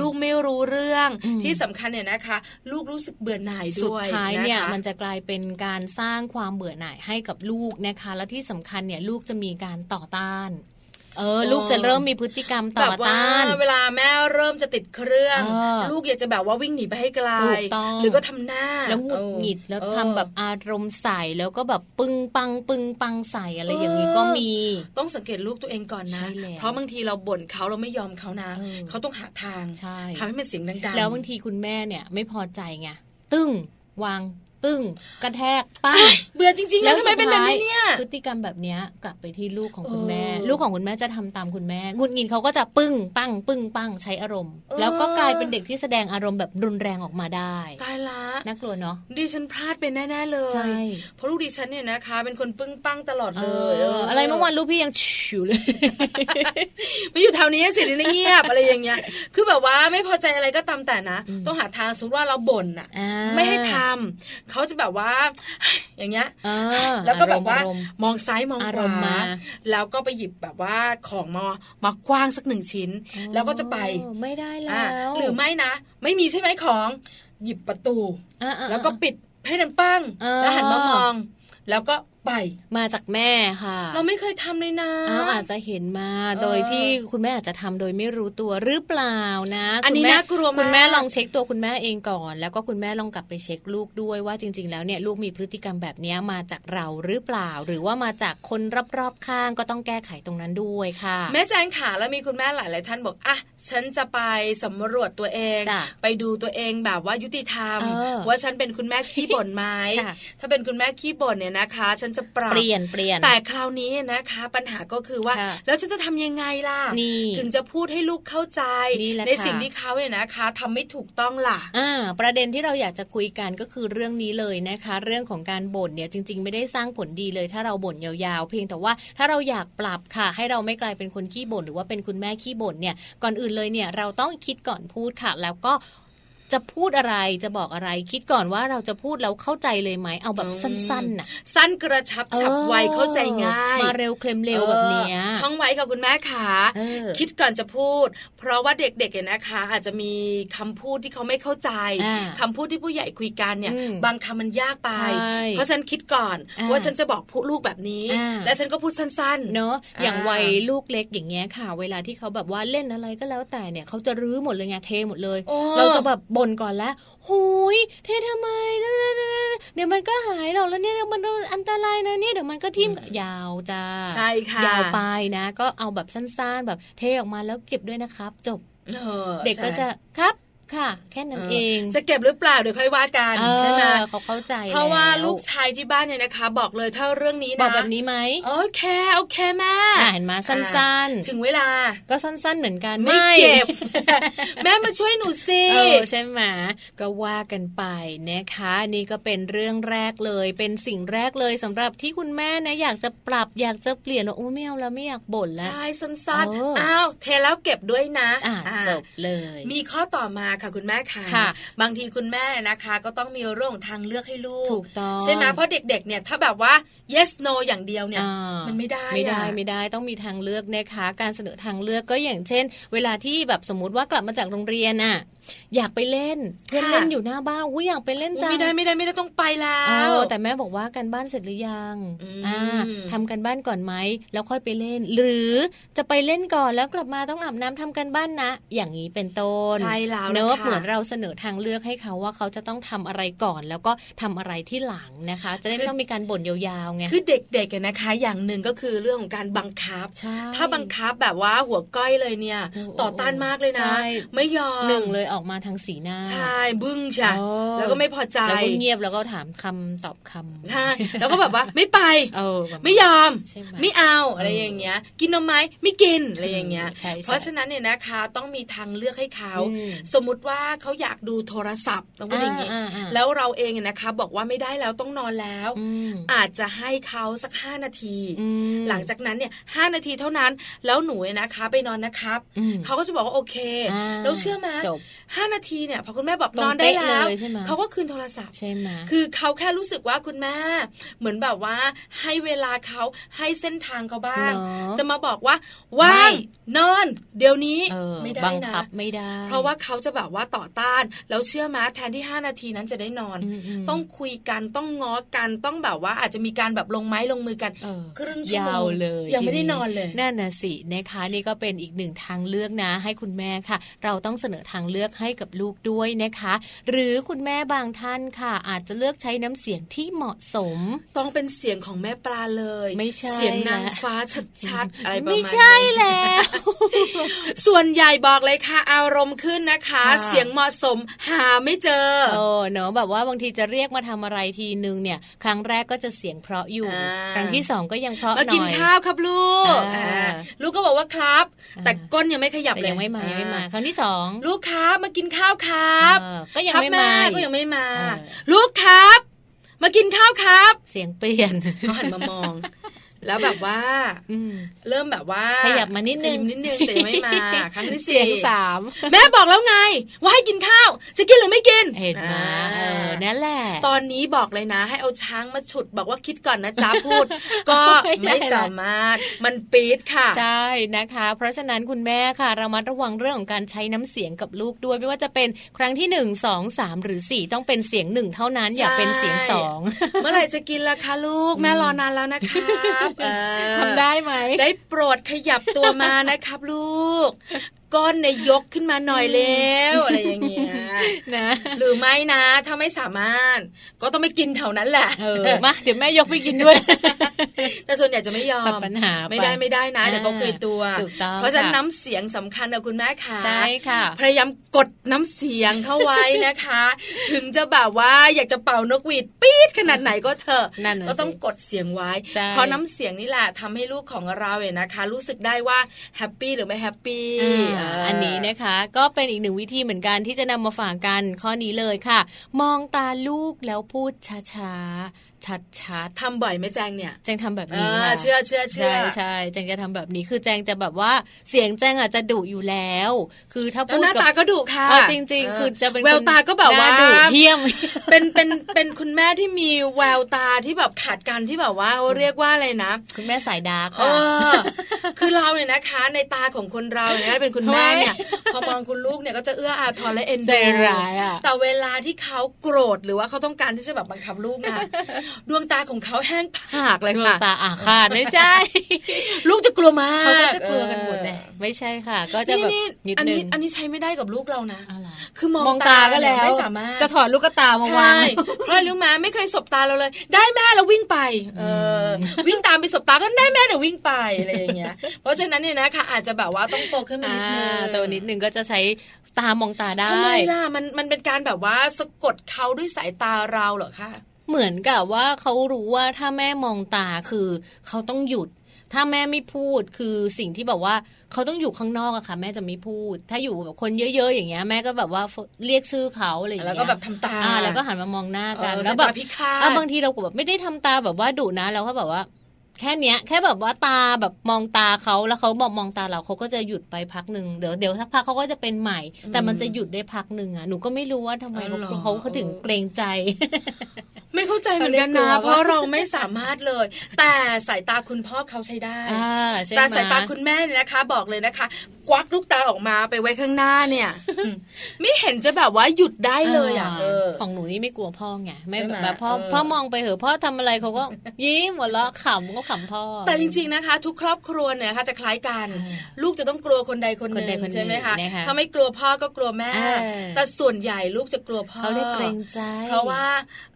ลูกไม่รู้เรื่องที่สำคัญเนี่ยนะคะ ลูกรู้สึกเบื่อหน่ายด้วยสุดท้ายเนี่ยมันจะกลายเป็นการสร้างความเบื่อหน่ายให้กับลูกนะคะ และที่สำคัญเนี่ยลูกจะมีการต่อต้าน เออ ลูกจะเริ่มมีพฤติกรรมต่อต้านเวลาแม่เริ่มจะติดเครื่อง ลูกอยากจะแบบว่าวิ่งหนีไปให้ไกลหรือก็ทำหน้าแล้วหงุดหงิดแล้วทำแบบอารมณ์ใส่แล้วก็แบบปึงปังปึงปังใส่อะไรอย่างนี้ก็มี ต้องสังเกตลูกตัวเองก่อนนะ เพราะบางทีเราบ่นเขาเราไม่ยอมเขานะเขาต้องหาทางทำให้มันเสียงดังๆแล้วบางทีคุณแม่เนี่ยไม่พอใจไงตึ้งวาง ปึ้ง กระแทกปั้งเบื่อจริงๆ แล้วทำไมเป็นแบบนี้เนี่ยพฤติกรรมแบบนี้กลับไปที่ลูกของคุณแม่ ลูกของคุณแม่จะทำตามคุณแม่งุนงินเขาก็จะปึ้งปั้งปึ้งปั้งใช้อารมณ์ แล้วก็กลายเป็นเด็กที่แสดงอารมณ์แบบรุนแรงออกมาได้ตายละน่ากลัวเนาะดิฉันพลาดไปแน่ๆเลยใช่เพราะลูกดิฉันเนี่ยนะคะ เป็นคนปึ้งปั้งตลอดเลยอะไรเมื่อวานลูกพี่ยังชิวเลยไม่อยู่แถวนี้สินี่เงียบอะไรอย่างเงี้ยคือแบบว่าไม่พอใจอะไรก็ตามแต่นะ ต้องหาทางสมมติว่าเราบ่นอะไม่ให้ทำเขาจะแบบว่า อย่างเงี้ยแล้วก็แบบว่ามองซ้ายมองขวาแล้วก็ไปหยิบแบบว่าของมามากว้างสักหนึ่งชิ้น แล้วก็จะไปไม่ได้แล้วหรือไม่นะ ไม่มีใช่ไหมของหยิบประตู แล้วก็ปิดให้ดันปั้งแล้วหันมามอง แล้วก็ ไป มาจากแม่ค่ะ เราไม่เคยทำเลยนะอ้าวอาจจะเห็นมาโดยที่คุณแม่อาจจะทำโดยไม่รู้ตัวหรือเปล่านะ อันนี้น่ากลัวคุณแม่ลองเช็คตัวคุณแม่เองก่อน แล้วก็คุณแม่ลองกลับไปเช็คลูกด้วยว่าจริง ๆ แล้วเนี่ยลูกมีพฤติกรรมแบบนี้มาจากเราหรือเปล่า หรือว่ามาจากคนรอบๆข้างก็ต้องแก้ไขตรงนั้นด้วยค่ะ แม่แจงขาแล้วมีคุณแม่หลายๆท่านบอกอะฉันจะไปสำรวจตัวเอง ไปดูตัวเองแบบว่ายุติธรรมว่าฉันเป็นคุณแม่ขี้บ่นไหมถ้าเป็นคุณแม่ขี้บ่นเนี่ยนะคะ ฉันจะปรับเปลี่ยนเปลี่ยนแต่คราวนี้นะคะ ปัญหาก็คือว่า แล้วฉันจะทำยังไงล่ะถึงจะพูดให้ลูกเข้าใจในสิ่งที่เขาเนี่ยนะคะทำไม่ถูกต้องล่ะอ่าประเด็นที่เราอยากจะคุยกันก็คือเรื่องนี้เลยนะคะ เรื่องของการบ่นเนี่ยจริง ๆ ไม่ได้สร้างผลดีเลย ถ้าเราบ่นยาวๆ เพียงแต่ว่าถ้าเราอยากปรับค่ะ ให้เราไม่กลายเป็นคนขี้บ่นหรือว่าเป็นคุณแม่ขี้บ่นเนี่ยก่อนอื่นเลยเนี่ยเราต้องคิดก่อนพูดค่ะ แล้วก็ จะพูดอะไรจะบอกอะไร คิดก่อนว่าเราจะพูดแล้วเข้าใจเลยไหมเอาแบบสั้นๆน่ะสั้นกระชับฉับไวเข้าใจง่าย มาเร็วเคลมเร็วแบบนี้ท่องไว้ค่ะคุณแม่ขาคิดก่อนจะพูด เพราะว่าเด็กๆเนี่ยนะคะ อาจจะมีคำพูดที่เขาไม่เข้าใจคำพูดที่ผู้ใหญ่คุยกันเนี่ย บางคำมันยากไป เพราะฉันคิดก่อนว่าฉันจะบอกผู้ลูกแบบนี้ และฉันก็พูดสั้นๆ เนาะอย่างวัยลูกเล็กอย่างเงี้ยค่ะ เวลาที่เขาแบบว่าเล่นอะไรก็แล้วแต่เนี่ยเขาจะรื้อหมดเลยไงเทหมดเลย เราจะแบบบ่นก่อนแล้วหุยเททำไมเดี๋ยวมันก็หายหรอกแล้วเนี่ยมันอันตรายนะเนี่ยเดี๋ยวมันก็ทิ่มยาวจ้าใช่ค่ะยาวไปนะ ก็เอาแบบสั้นๆ แบบเทออกมาแล้วเก็บด้วยนะครับ จบเด็กก็จะครับ ค่ะ แค่นั้นเอง จะเก็บหรือเปล่าเดี๋ยวค่อยว่ากันใช่ไหมเขาเข้าใจเพราะว่าลูกชายที่บ้านเนี่ยนะคะ บอกเลยถ้าเรื่องนี้นะบอกแบบนี้ไหมโอเคโอเคแม่เห็นมาสั้นๆ ถึงเวลาก็สั้นๆเหมือนกันไม่เก็บ แม่มาช่วยหนูสิใช่ไหมก็ว่ากันไปนะคะ นี่ก็เป็นเรื่องแรกเลย เป็นสิ่งแรกเลยสำหรับที่คุณแม่นะอยากจะปรับอยากจะเปลี่ยนว่าโอ้ไม่เอาแล้วไม่อยากบ่นแล้วใช่สั้นๆอ้าวเทแล้วเก็บด้วยนะจบเลย มีข้อต่อมาค่ะคุณแม่ค่ะ บางทีคุณแม่นะคะ ก็ต้องมีเรื่องทางเลือกให้ลูกถูกต้องใช่ไหมเพราะเด็กๆเนี่ยถ้าแบบว่า yes no อย่างเดียวเนี่ย มันไม่ได้ไม่ได้ไม่ได้ต้องมีทางเลือกนะคะ การเสนอทางเลือกก็อย่างเช่น เวลาที่แบบสมมติว่ากลับมาจากโรงเรียนอะอยากไปเล่นเพื่อนเล่นอยู่หน้าบ้านอุ้ยอยากไปเล่นจังไม่ได้ไม่ได้ไม่ได้ต้องไปแล้วแต่แม่บอกว่าการบ้านเสร็จหรือยังอ่าทำกันบ้านก่อนไหมแล้วค่อยไปเล่น หรือจะไปเล่นก่อนแล้วกลับมาต้องอาบน้ำทำกันบ้านนะ อย่างนี้เป็นต้นใช่แล้วเนอะเหมือนเราเสนอทางเลือกให้เขาว่าเขาจะต้องทำอะไรก่อน แล้วก็ทำอะไรที่หลังนะคะ จะได้ไม่ต้องมีการบ่นยาวๆไงคือเด็กๆนะคะ อย่างหนึ่งก็คือเรื่องของการบังคับ ถ้าบังคับแบบว่าหัวก้อยเลยเนี่ย ต่อต้านมากเลยนะ ไม่ยอมหนึ่งเลยออกมาทางสีหน้าใช่บึ้งใช่แล้วก็ไม่พอใจแล้วก็เงียบแล้วก็ถามคำตอบคำใช่แล้วก็แบบว่าไม่ไปไม่ยอมไม่เอาอะไรอย่างเงี้ย กินนมไหมไม่กินอะไรอย่างเงี้ยเพราะฉะนั้นเนี่ยนะคะต้องมีทางเลือกให้เขาสมมุติว่าเขาอยากดูโทรศัพท์ต้องเป็นอย่างนี้แล้วเราเองนะคะ บอกว่าไม่ได้แล้วต้องนอนแล้ว อาจจะให้เขาสักห้านาที หลังจากนั้นเนี่ยห้านาทีเท่านั้น แล้วหนูนะคะไปนอนนะครับเขาก็จะบอกว่าโอเค แล้วเชื่อไหม ห้านาทีเนี่ยพอคุณแม่บอกนอนได้แล้วเขาก็คืนโทรศัพท์ใช่ไหมคือเขาแค่รู้สึกว่าคุณแม่ เหมือนแบบว่าให้เวลาเขาให้เส้นทางเขาบ้าง จะมาบอกว่าว่างนอน เดี๋ยวนี้ไม่ได้นะไม่ได้ เพราะว่าเขาจะแบบว่าต่อต้านแล้วเชื่อมาแทนที่ 5 นาทีนั้นจะได้นอน ต้องคุยกันต้องง้อกันต้องแบบว่าอาจจะมีการแบบลงไม้ลงมือกันครึ่งชั่วโมงเลยยังไม่ได้นอนเลยนั่นน่ะสินะคะนี่ก็เป็นอีกหนึ่งทางเลือกนะ ให้คุณแม่ค่ะ เราต้องเสนอทางเลือกให้กับลูกด้วยนะคะ หรือคุณแม่บางท่านค่ะ อาจจะเลือกใช้น้ำเสียงที่เหมาะสม ต้องเป็นเสียงของแม่ปลาเลย ไม่ใช่เสียงนางฟ้าชัดๆอะไรประมาณไม่นี้ใช่แล้ว ส่วนใหญ่บอกเลยค่ะ อารมณ์ขึ้นนะคะค่ะเสียงเหมาะสมหาไม่เจอโอ้เนอะแบบว่าบางทีจะเรียกมาทำอะไรทีนึงเนี่ย ครั้งแรกก็จะเสียงเพราะอยู่อ่าครั้งที่สองก็ยังเพราะหมาน่กินอยข้าวครับลูกอ่าอ่าลูกก็บอกว่าครับอ่าแต่ก้นยังไม่ขยับแต่เลยยังไม่มายังไม่มา ครั้งที่สองลูกครับมากินข้าวครับเออก็ยังครับไม่แม่มาก็ยังไม่มาเออลูกครับ มากินข้าวครับ เสียงเปลี่ยนเขาหันมามอง แล้วแบบว่าอืมเริ่มแบบว่าขยับมานิดนึงขยับนิดนึงแต่ยังไม่มาครั้งที่เสียงสี่สามแม่บอกแล้วไง ว่าให้กินข้าว จะกินหรือไม่กิน เห็นไหมาเออนั่นแหละ ตอนนี้บอกเลยนะ ให้เอาช้างมาฉุดบอกว่าคิดก่อนนะจ๊ะพูด ก็ไม่ได้ไม่สามารถมันปี๊ดค่ะ ใช่นะคะ เพราะฉะนั้นคุณแม่ค่ะเรามาระวังเรื่องของการใช้น้ำเสียงกับลูกด้วยไม่ว่าจะเป็นครั้งที่หนึ่งสองสามหรือสี่ต้องเป็นเสียงหนึ่งเท่านั้นอย่าเป็นเสียงสองเมื่อไหร่จะกินล่ะคะลูก แม่รอนานแล้วนะครับเออทำได้ไหม ได้โปรดขยับตัวมานะครับลูก ก้อนในยยกขึ้นมาหน่อยแล้วอะไรอย่างเงี้ยนะ หรือไม่นะ ถ้าไม่สามารถ ก็ต้องไม่กินแถวนั้นแหละเออมาเดี๋ยวแม่ยกไปกินด้วย แต่ส่วนใหญ่จะไม่ยอตัดมปัญหาปไม่ได้ไม่ได้นะเดี๋ยวเขาเคยตัวถูกต้องเพราะฉะนั้นค่น้ำเสียงสำคัญนะคุณแม่ค่ะใช่ค่ะ พยายามกดน้ำเสียงเข้าไว้นะคะ ถึงจะแบบว่าอยากจะเป่านกหวีดปี๊ดขนาดไหนก็เถอะนั่นน่ะก็ต้องสิกดเสียงไว้ใช่เพราะน้ำเสียงนี่แหละทำให้ลูกของเราเนี่ยนะคะ รู้สึกได้ว่าhappy หรือไม่ happyอันนี้นะคะ ก็เป็นอีกหนึ่งวิธีเหมือนกันที่จะนำมาฝากกันข้อนี้เลยค่ะ มองตาลูกแล้วพูดช้าๆชัดทำบ่อยไหมแจงเนี่ยๆแจงทำแบบเอนี้อค่ะเชื่อเชื่อเชื่อใช่ใช่แจงจะทำแบบนี้คือแจงจะแบบว่าเสียงแจงอาจจะดุอยู่แล้ว คือถ้าแล้วพูดหน้ากับตาก็ดุค่ะเออจริงๆคือจะเป็นแววคนตาก็แบบว่าหน้ดุเหี้ยม เป็นเป็นเป็นคุณแม่ที่มีแววตาที่แบบขาดกันที่แบบว่าเรียกว่าอะไรนะ คุณแม่สายดาร์กเอค่ะอคือเราเนี่ยนะคะ ในตาของคนเราเนี่ยเป็นคุณแม่เนี่ยพอมองคุณลูกเนี่ยก็จะเอื้ออาทรและเอ็นใจดูร้ายอะแต่เวลาที่เขาโกรธหรือว่าเขาต้องการที่จะแบบบังคับลูกนะดวงตาของเขาแห้งผากเลยดวงค่ะตาอาฆาตไม่ใช่ ลูกจะกลัวมากเขาก็จะกลัวกันหมดแหละไม่ใช่ค่ะ ก็จะแบบนี่นิดอันนึนี้งอันนี้ใช้ไม่ได้กับลูกเรานะอะไรคือมองมองตาก็แล้วไม่สามารถจะถอดลูกตามาวาใช่งเพราะอะไรรู้ไหมไม่เคยสบตาเราเลย ได้แม่แล้ววิ่งไป เออ วิ่งตามไปสบตาก็ได้แม่เดี๋ยววิ่งไปอะไรอย่างเงี้ย เพราะฉะนั้นเนี่ยนะคะอาจจะแบบว่าต้องโตขึ้นมานิดนึงอ่าตัวนิดนึงก็จะใช้ตามองตาได้ทำไมล่ะมันมันเป็นการแบบว่าสะกดเขาด้วยสายตาเราเหรอคะ เหมือนกับว่าเขารู้ว่าถ้าแม่มองตาคือเขาต้องหยุด ถ้าแม่ไม่พูดคือสิ่งที่แบบว่าเขาต้องอยู่ข้างนอกอะค่ะ แม่จะไม่พูด ถ้าอยู่แบบคนเยอะๆอย่างเงี้ยแม่ก็แบบว่าเรียกชื่อเขาอะไรอย่างแล้วเงี้ยก็แบบทำตาอ่าแล้วก็หันมามองหน้ากันเออแล้วแบบสายตาพิฆาตอะบางทีเราก็แบบไม่ได้ทำตาแบบว่าดุนะเราก็แบบว่า แค่เนี้ย แค่แบบว่าตาแบบมองตาเขาแล้วเขาบอกมองตาเราเขาก็จะหยุดไปพักหนึ่งเดี๋ยวเดี๋ยวสักพักเขาก็จะเป็นใหม่ แต่มันจะหยุดได้พักหนึ่งอะหนูก็ไม่รู้ว่าทำไมอ๋อเหรอเขาเขาถึงเกรงใจ ไม่เข้าใจเหมือนกันเขาเรียกนะตัวว่าเพราะเราไม่สามารถเลย แต่สายตาคุณพ่อเขาใช้ได้อ่าใช่ไหมแต่สายตาคุณแม่เนี่ยนะคะ บอกเลยนะคะ ควักลูกตาออกมาไปไว้ข้างหน้าเนี่ยอืมไม่เห็นจะแบบว่าหยุดได้เลยอะเออของหนูนี่ไม่กลัวพ่อไงไม่ใช่ไหมแบบพ่อเออพ่อมองไปเหอะพ่อทำอะไรเขาก็ยิ้มหัวเราะขำก็ขำพ่อ แต่จริง ๆนะคะ ทุกครอบครัวเนี่ยนะคะจะคล้ายกันอ่าลูกจะต้องกลัวคนใดคนหคนใดนึ่งคนหนึ่งใช่ไหมคะนะคะถ้าไม่กลัวพ่อก็กลัวแม่เออแต่ส่วนใหญ่ลูกจะกลัวพ่อเขาเรียกเกรงใจเพราะว่า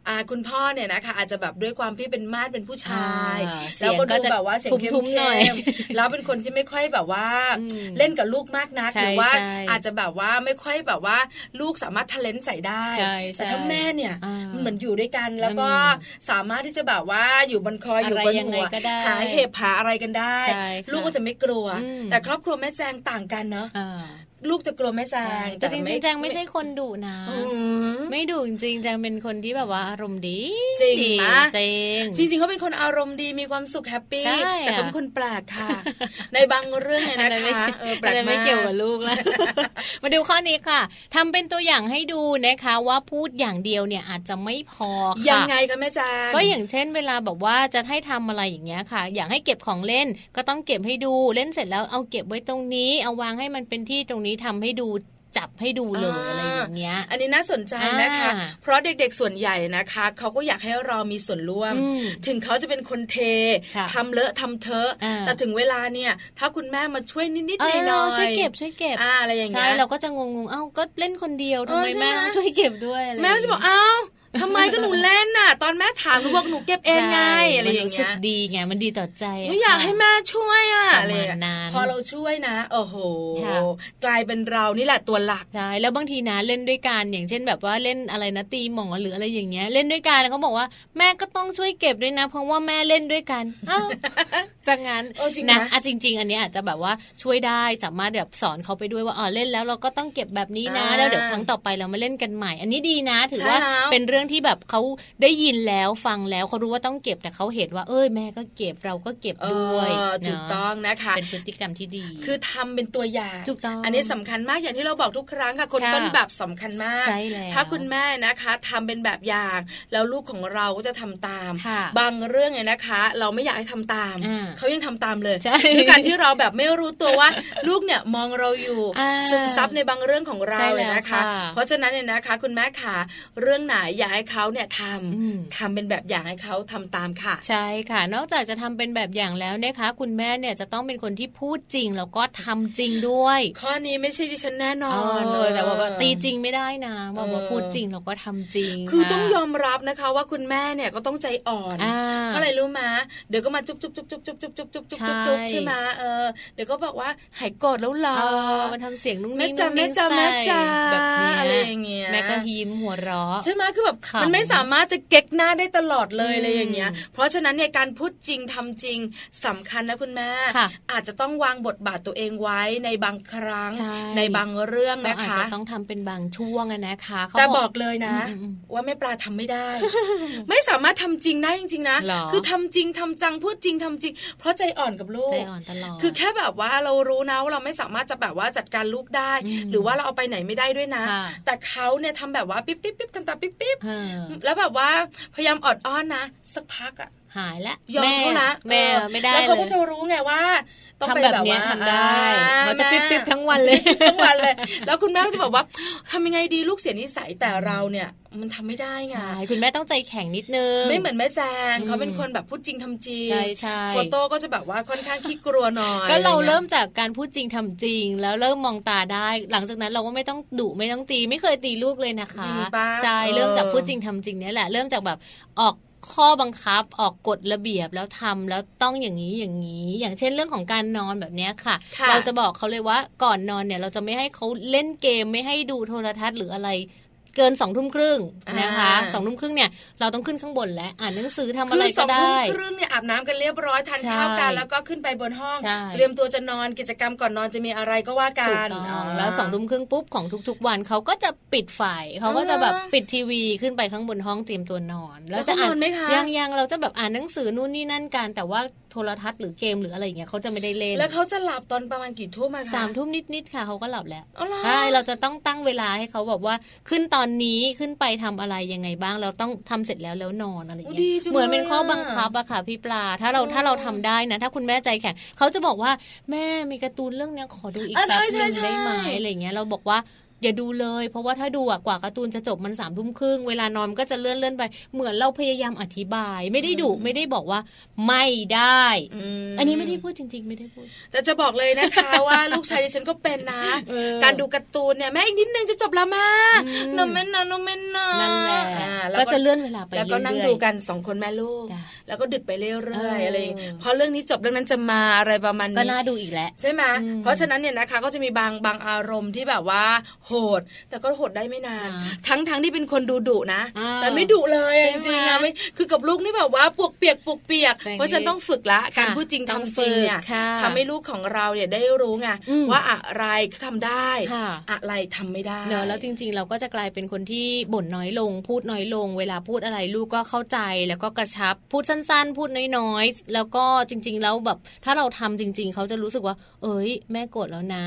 อ่าคุณพ่อเนี่ยนะคะอาจจะแบบด้วยความที่เป็นมาดเป็นผู้ชายอ่าแล้วก็เสียงก็ดูจะแบบว่าเสียงเข้ทุ้มๆหน่อยมๆแล้วเป็นคนที่ไม่ค่อยแบบว่าอืมเล่นกับลูกมากนักใช่หรือว่าใช่อาจจะแบบว่าไม่ค่อยแบบว่าลูกสามารถทะเลนใส่ได้ใช่ใช่แต่ถ้าแม่เนี่ยอ่ามัมันเหมือนอยู่ด้วยกันแล้วก็อืมสามารถที่จะแบบว่าอยู่บนคออยู่อะไรบนยังไงหัวก็ได้หาเห็บหาอะไรกันได้ใช่ค่ะลูกก็จะไม่กลัวอืมแต่ครอบครัวแม่แจงต่างกันเนาะอ่า ลูกจะกลัวแม่แจงแต่จริงๆแจงไม่ใช่คนดุนะอืมไม่ดุจริงๆแจงเป็นคนที่แบบว่าอารมณ์ดี จริงดีนะจริงจริงๆเขาเป็นคนอารมณ์ดีมีความสุขแฮปปี้ใช่แต่เขาเป็นคนแปลกค่ะ ในบางเรื่องเนี่ยอันะไม่คะเออแปลกอันนั้นมาไม่เกี่ยวกกับลูกแล้วมาดูข้อนี้ค่ะทำเป็นตัวอย่างให้ดูนะคะ ว่าพูดอย่างเดียวเนี่ยอาจจะไม่พอค่ะยังไงคะแม่แจงก็อย่างเช่น เวลาบอกว่าจะให้ทำอะไรอย่างเงี้ยค่ะ อยากให้เก็บของเล่นก็ต้องเก็บให้ดูเล่นเสร็จแล้วเอาเก็บไว้ตรงนี้ เอาวางให้มันเป็นที่ตรงนี้ทำให้ดูจับให้ดูเลยอะไรอย่างเงี้ย อันนี้น่าสนใจนะคะ เพราะเด็กๆส่วนใหญ่นะคะเขาก็อยากให้เรามีส่วนร่วม ถึงเขาจะเป็นคนเททำเลอะทำเทอะ แต่ถึงเวลาเนี่ย ถ้าคุณแม่มาช่วยนิดๆหน่อยๆช่วยเก็บช่วยเก็บอะไรอย่างเงี้ย ใช่เราก็จะงงๆ เอ้าก็เล่นคนเดียวทำไมแม่ช่วยเก็บด้วยแม่จะบอกเอ้า ทำไมก็หนูเล่นน่ะ ตอนแม่ถามหนูบอกหนูเก็บเองไงอะไรอย่างเงี้ยดีไงมันดีต่อใจหนูอยากให้แม่ช่วยอะอะไรพอเราช่วยนะโอ้โหกลายเป็นเรานี่แหละตัวหลักใช่แล้วบางทีนะเล่นด้วยกันอย่างเช่นแบบว่าเล่นอะไรนะตีหมอหรืออะไรอย่างเงี้ย เล่นด้วยกันแล้วเขาบอกว่าแม่ก็ต้องช่วยเก็บด้วยนะ เพราะว่าแม่เล่นด้วยกันอ้าวจังงั้นนะอะจริง ๆ อันนี้อาจจะแบบว่าช่วยได้สามารถแบบสอนเขาไปด้วยว่าอ๋อเล่นแล้วเราก็ต้องเก็บแบบนี้นะ แล้วเดี๋ยวครั้งต่อไปเรามาเล่นกันใหม่ อันนี้ดีนะ ถือว่าเป็นเรื่องที่แบบเขาได้ยินแล้วฟังแล้วเขารู้ว่าต้องเก็บแต่เขาเห็นว่า เอ้ยแม่ก็เก็บเราก็เก็บด้วยถูกต้องนะคะเป็นพฤติกรรมที่ดี คือทำเป็นตัวอย่างถูกต้องอันนี้สำคัญมากอย่างที่เราบอกทุกครั้งค่ะ คนต้นแบบสำคัญมากใช่แล้วถ้าคุณแม่นะคะทำเป็นแบบอย่าง แล้วลูกของเราก็จะทำตาม บางเรื่องเนี่ยนะคะ เราไม่อยากให้ทำตาม เขายังทำตามเลยคือการที่เราแบบไม่รู้ตัวว่า ลูกเนี่ยมองเราอยู่ซึมซับในบางเรื่องของเราเลยนะคะ เพราะฉะนั้นเนี่ยนะคะ คุณแม่ขาเรื่องไหนอยากให้เขาเนี่ยทำทำเป็นแบบอย่างให้เขาทำตามค่ะ ใช่ค่ะ นอกจากจะทำเป็นแบบอย่างแล้วนะคะ คุณแม่เนี่ยจะต้องเป็นคนที่พูดจริงแล้วก็ทำจริงด้วย ข้อนี้ไม่ใช่ดิฉันแน่นอนเลยแต่ว่าตีจริงไม่ได้นะว่าว่าพูดจริงเราก็ทำจริง คือต้องยอมรับนะคะว่าคุณแม่เนี่ยก็ต้องใจอ่อนเพราะอะไรรู้มาเดี๋ยวก็มาจุ๊บจุ๊บจุ๊บจุ๊บจุ๊บจุ๊บจุ๊บจุ๊บจุ๊บจุ๊บใช่ไหมเออเดี๋ยวก็บอกว่าหายโกรธแล้วหรอมาทำเสียงนุ่งนิ่งนุ่งนิ่งใส่แบบนี้อะไรอย่างเงี้ยแม่ก็ยิ้มหัวเราะใช่ไหมคือแบบมันไม่สามารถจะเก๊กหน้าได้ตลอดเลยอะไรอย่างเงี้ย เพราะฉะนั้นเนี่ยการพูดจริงทำจริงสำคัญนะคุณแม่อาจจะต้องวางบทบาทตัวเองไว้ในบางครั้งในบางเรื่องนะคะอาจจะต้องทำเป็นบางช่วงนะคะ แต่บอกเลยนะ ว่าแม่ปลาทำไม่ได้ ไม่สามารถทำจริงได้จริง ๆ นะ คือทำจริงทำจังพูดจริงทำจริง เพราะใจอ่อนกับลูกใจอ่อนตลอดคือแค่แบบว่าเรารู้นะว่าเราไม่สามารถจะแบบว่าจัดการลูกได้ หรือว่าเราเอาไปไหนไม่ได้ด้วยนะ แต่เขาเนี่ยทำแบบว่าปิ๊บปิ๊บปิ๊บทำตาปิ๊บปิ๊บแล้วแบบว่าพยายามอดอ้อนนะสักพักอะ หายแล้วยอมเขานะแม่ไม่ได้แล้วเขาก็จะรู้ไงว่าต้องไปแบบนี้ทำได้เราจะปิ๊บปิ๊บทั้งวันเลยทั้งวันเลย แล้วคุณแม่ก็จะบอกว่าทำยังไงดีลูกเสียนิสัยแต่เราเนี่ยมันทำไม่ได้ไงคุณแม่ต้องใจแข็งนิดนึง ไม่เหมือนแม่แจงเขาเป็นคนแบบพูดจริงทำจริงใช่ใช่โฟโต้ก็จะแบบว่าค่อนข้างขี้กลัวหน่อย ก็เราเริ่มจากการพูดจริงทำจริง แล้วเริ่มมองตาได้ หลังจากนั้นเราก็ไม่ต้องดุไม่ต้องตี ไม่เคยตีลูกเลยนะคะใช่เริ่มจากพูดจริงทำจริงนี่แหละเริ่มจากแบบออก ข้อบังคับออกกฎระเบียบแล้วทำแล้วต้องอย่างนี้อย่างนี้ อย่างเช่นเรื่องของการนอนแบบนี้ค่ะ เราจะบอกเขาเลยว่าก่อนนอนเนี่ยเราจะไม่ให้เขาเล่นเกมไม่ให้ดูโทรทัศน์หรืออะไร เกินสองทุ่มครึ่งนะคะสองทุ่มครึ่งเนี่ยเราต้องขึ้นข้างบนแล้วอ่านหนังสือทำอะไรก็ได้คือสองทุ่มครึ่งเนี่ยอาบน้ำกันเรียบร้อยทานข้าวกันแล้วก็ขึ้นไปบนห้อง เตรียมตัวจะนอนกิจกรรมก่อนนอนจะมีอะไรก็ว่ากันแล้วสองทุ่มครึ่งปุ๊บของทุก ๆ วันเขาก็จะปิดไฟเขาก็จะแบบปิดทีวีขึ้นไปข้างบนห้องเตรียมตัวนอน แล้วจะอ่านยังยังเราจะแบบอ่านหนังสือนู่นนี่นั่นกันแต่ว่า โทรทัศน์หรือเกมหรืออะไรอย่างเงี้ยเขาจะไม่ได้เล่น แล้วเขาจะหลับตอนประมาณกี่ทุ่มคะสามทุ่มนิดๆค่ะเขาก็หลับแล้วใช่เราจะต้องตั้งเวลาให้เขาบอกว่าขึ้นตอนนี้ขึ้นไปทำอะไรยังไงบ้างเราต้องทำเสร็จแล้วแล้วนอนอะไรอย่างเงี้ยเหมือนเป็นข้อบังคับอะค่ะพี่ปลาถ้าเราถ้าเราทำได้นะ ถ้าคุณแม่ใจแข็งเขาจะบอกว่าแม่มีการ์ตูนเรื่องนี้ขอดูอีกแป๊บนึงได้ไหมอะไรเงี้ยเราบอกว่า อย่าดูเลย เพราะว่าถ้าดูอะกว่าการ์ตูนจะจบมันสามทุ่มครึ่งเวลานอนก็จะเลื่อนเลื่อนไป เหมือนเราพยายามอธิบาย ไม่ได้ดุไม่ได้บอกว่าไม่ได้อันนี้ไม่ได้พูดจริง ๆ ไม่ได้พูด แต่จะบอกเลยนะคะว่าลูกชายดิฉันก็เป็นนะ การดูการ์ตูนเนี่ยแม่อีกนิดนึงจะจบแล้วมานมเมนนะนมเมนนะนั่นแหละก็จะเลื่อนเวลาไปแล้วก็นั่งดูกันสองคนแม่ลูก แล้วก็ดึกไปเรื่อยๆอะไรพอเรื่องนี้จบเรื่องนั้นจะมาอะไรประมาณนี้ก็น่าดูอีกแล้วใช่ไหมเพราะฉะนั้นเนี่ยนะคะก็จะมีบางบางอารมณ์ที่แบบว่าโหด แต่ก็โหดได้ไม่นาน ทั้งทั้งที่เป็นคนดูดุนะ แต่ไม่ดุเลยจริงๆนะไม่คือกับลูกนี่แบบว่าปวกเปียกปวกเปียก เพราะฉันต้องฝึกละการพูดจริงทำจริงเนี่ยทำให้ลูกของเราเนี่ยได้รู้ไงว่าอะไรทำได้ อะไรทำไม่ได้เนอะแล้วจริง ๆ เราก็จะกลายเป็นคนที่บ่นน้อยลง พูดน้อยลง เวลาพูดอะไรลูกก็เข้าใจแล้วก็กระชับพูดสั้น ๆ พูดน้อยๆแล้วก็จริง ๆ แล้วแบบถ้าเราทำจริง ๆ เขาจะรู้สึกว่า เอ้ย แม่โกรธแล้วนะ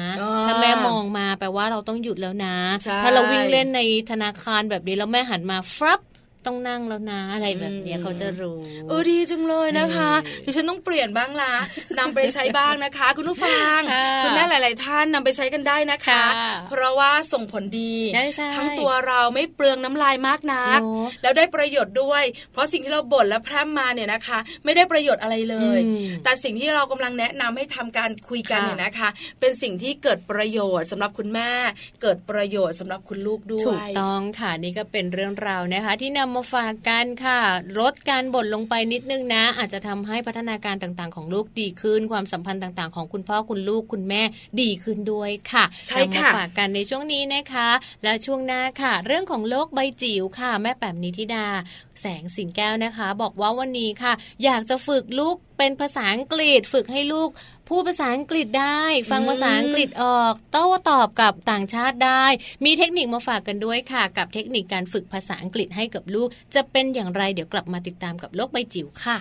ถ้าแม่มองมาแปลว่าเราต้องหยุดแล้วนะ ถ้าเราวิ่งเล่นในธนาคารแบบนี้แล้วแม่หันมาฟับ ต้องนั่งแล้วนะอะไรแบบนี้เขาจะรู้เออดีจังเลยนะคะดิฉันต้องเปลี่ยนบ้างละนำไปใช้บ้างนะคะ คุณผู้ฟังคุณแม่หลาย ๆ ท่านนำไปใช้กันได้นะคะ เพราะว่าส่งผลดีทั้งตัวเราไม่เปลืองน้ำลายมากนัก แล้วได้ประโยชน์ด้วย เพราะสิ่งที่เราบ่นและพร่ำมาเนี่ยนะคะ ไม่ได้ประโยชน์อะไรเลย แต่สิ่งที่เรากำลังแนะนำให้ทำการคุยกันเนี่ยนะคะ เป็นสิ่งที่เกิดประโยชน์สำหรับคุณแม่ เกิดประโยชน์สำหรับคุณลูกด้วยถูกต้องค่ะนี่ก็เป็นเรื่องราวนะคะ ที่นำมาฝากกันค่ะ ลดการบ่นลงไปนิดนึงนะ อาจจะทำให้พัฒนาการต่างๆ ของลูกดีขึ้น ความสัมพันธ์ต่างๆ ของคุณพ่อคุณลูกคุณแม่ดีขึ้นด้วยค่ะใช่ค่ะฝากกันในช่วงนี้นะคะ และช่วงหน้าค่ะ เรื่องของโลกใบจิ๋วค่ะ แม่แป๋มนิธิดา แสงสิงแก้วนะคะ บอกว่าวันนี้ค่ะ อยากจะฝึกลูกเป็นภาษาอังกฤษ ฝึกให้ลูก พูดภาษาอังกฤษได้ ฟังภาษาอังกฤษออกโต้ตอบกับต่างชาติได้ มีเทคนิคมาฝากกันด้วยค่ะ กับเทคนิคการฝึกภาษาอังกฤษให้กับลูก จะเป็นอย่างไรเดี๋ยวกลับมาติดตามกับโลกใบจิ๋วค่ะ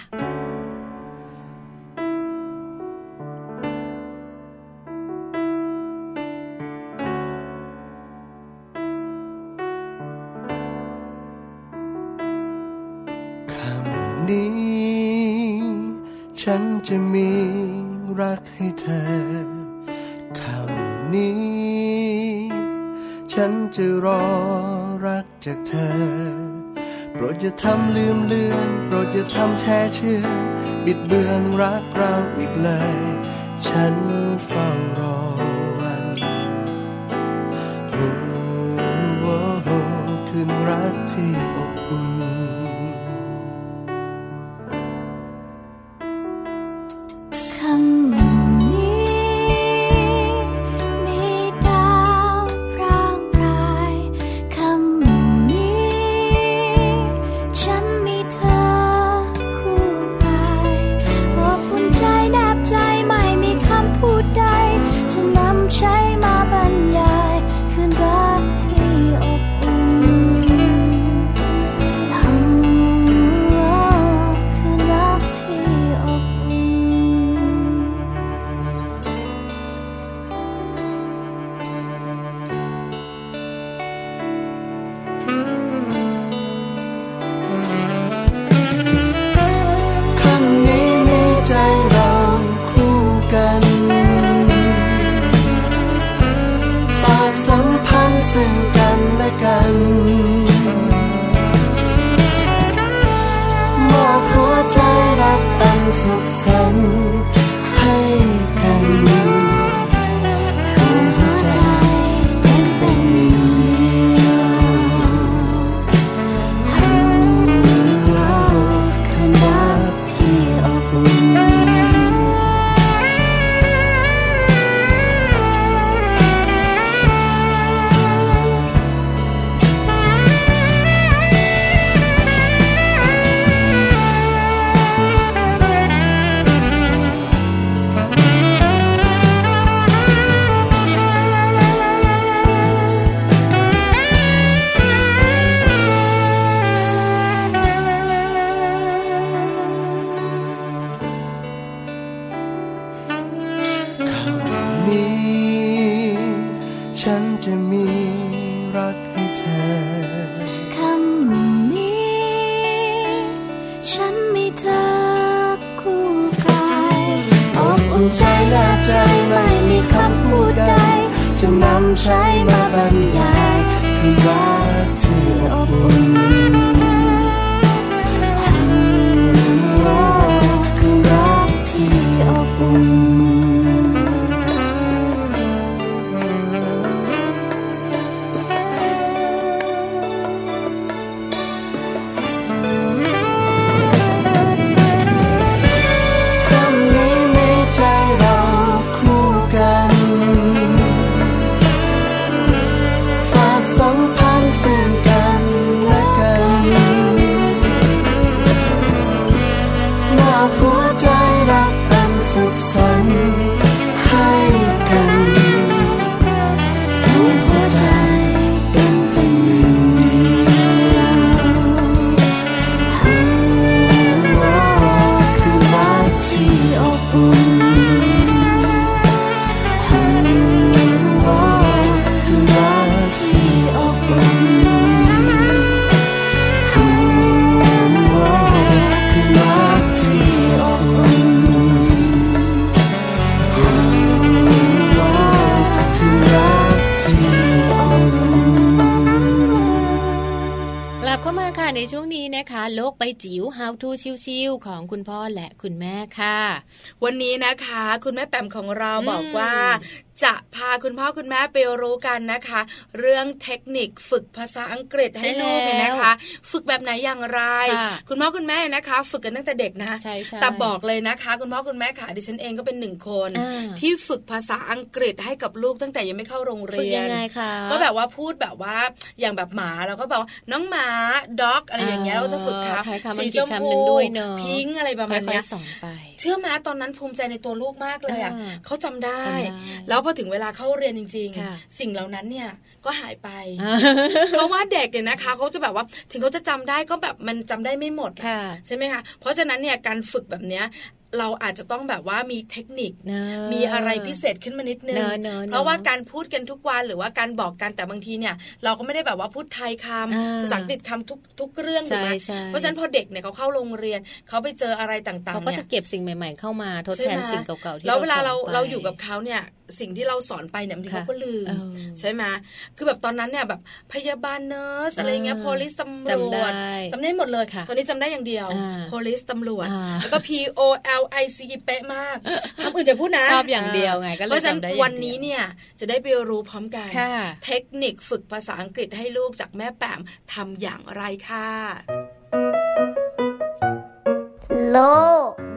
อย่าทำลืมเลือน โปรดอย่าทำแช่เชื่อบิดเบือนรักเราอีกเลย ฉันเฝ้ารอ จิ๋ว How to ชิวๆของคุณพ่อและคุณแม่ค่ะ วันนี้นะคะ คุณแม่แปมของเราบอกว่าจะ พาคุณพ่อคุณแม่ไปรู้กันนะคะ เรื่องเทคนิคฝึกภาษาอังกฤษให้ลูกเนี่ยนะคะ ฝึกแบบไหนอย่างไร คุณพ่อคุณแม่นะคะ ฝึกกันตั้งแต่เด็กนะแต่บอกเลยนะคะ คุณพ่อคุณแม่ค่ะดิฉันเองก็เป็นหนึ่งคน ที่ฝึกภาษาอังกฤษให้กับลูกตั้งแต่ยังไม่เข้าโรงเรียนก็แบบว่าพูดแบบว่าอย่างแบบหมาเราก็บอกน้องหมาด็อกอะไรอย่างเงี้ยเราจะฝึกครับสีชมพูพิงอะไรประมาณนี้เชื่อไหมตอนนั้นภูมิใจในตัวลูกมากเลยอะเขาจำได้ แล้วพอถึงเวลาเข้าเรียนจริง ๆ สิ่งเหล่านั้นเนี่ยก็หายไป เพราะว่าเด็กเนี่ยนะคะเขาจะแบบว่าถึงเขาจะจำได้ก็แบบมันจำได้ไม่หมดใช่ไหมคะเพราะฉะนั้นเนี่ยการฝึกแบบเนี้ยเราอาจจะต้องแบบว่ามีเทคนิค มีอะไรพิเศษขึ้นมานิดนึง เพราะว่าการพูดกันทุกวันหรือว่าการบอกกันแต่บางทีเนี่ย เราก็ไม่ได้แบบว่าพูดไทยคำภาษาอังกฤษคำทุกทุกเรื่องถูกไหมเพราะฉะนั้นพอเด็กเนี่ยเขาเข้าโรงเรียนเขาไปเจออะไรต่างๆเขาก็จะเก็บสิ่งใหม่ ๆ เข้ามาทดแทนสิ่งเก่าๆที่เราแล้วเวลาเราเราอยู่กับเขาเนี่ยสิ่งที่เราสอนไปเนี่ยบางทีเขาก็ลืมใช่ไหมคือแบบตอนนั้นเนี่ยแบบพยาบาล nurse อะไรเงี้ย police ตำรวจจำได้หมดเลยตอนนี้จำได้อย่างเดียว police ตำรวจ แล้วก็ P O L I C เป๊ะมากคำอื่นอย่าพูดนะชอบอย่างเดียวไงก็เลยจำได้วันนี้เนี่ยจะได้ไปรู้พร้อมกัน เทคนิคฝึกภาษาอังกฤษให้ลูกจากแม่แปมทำอย่างไรค่ะโลบ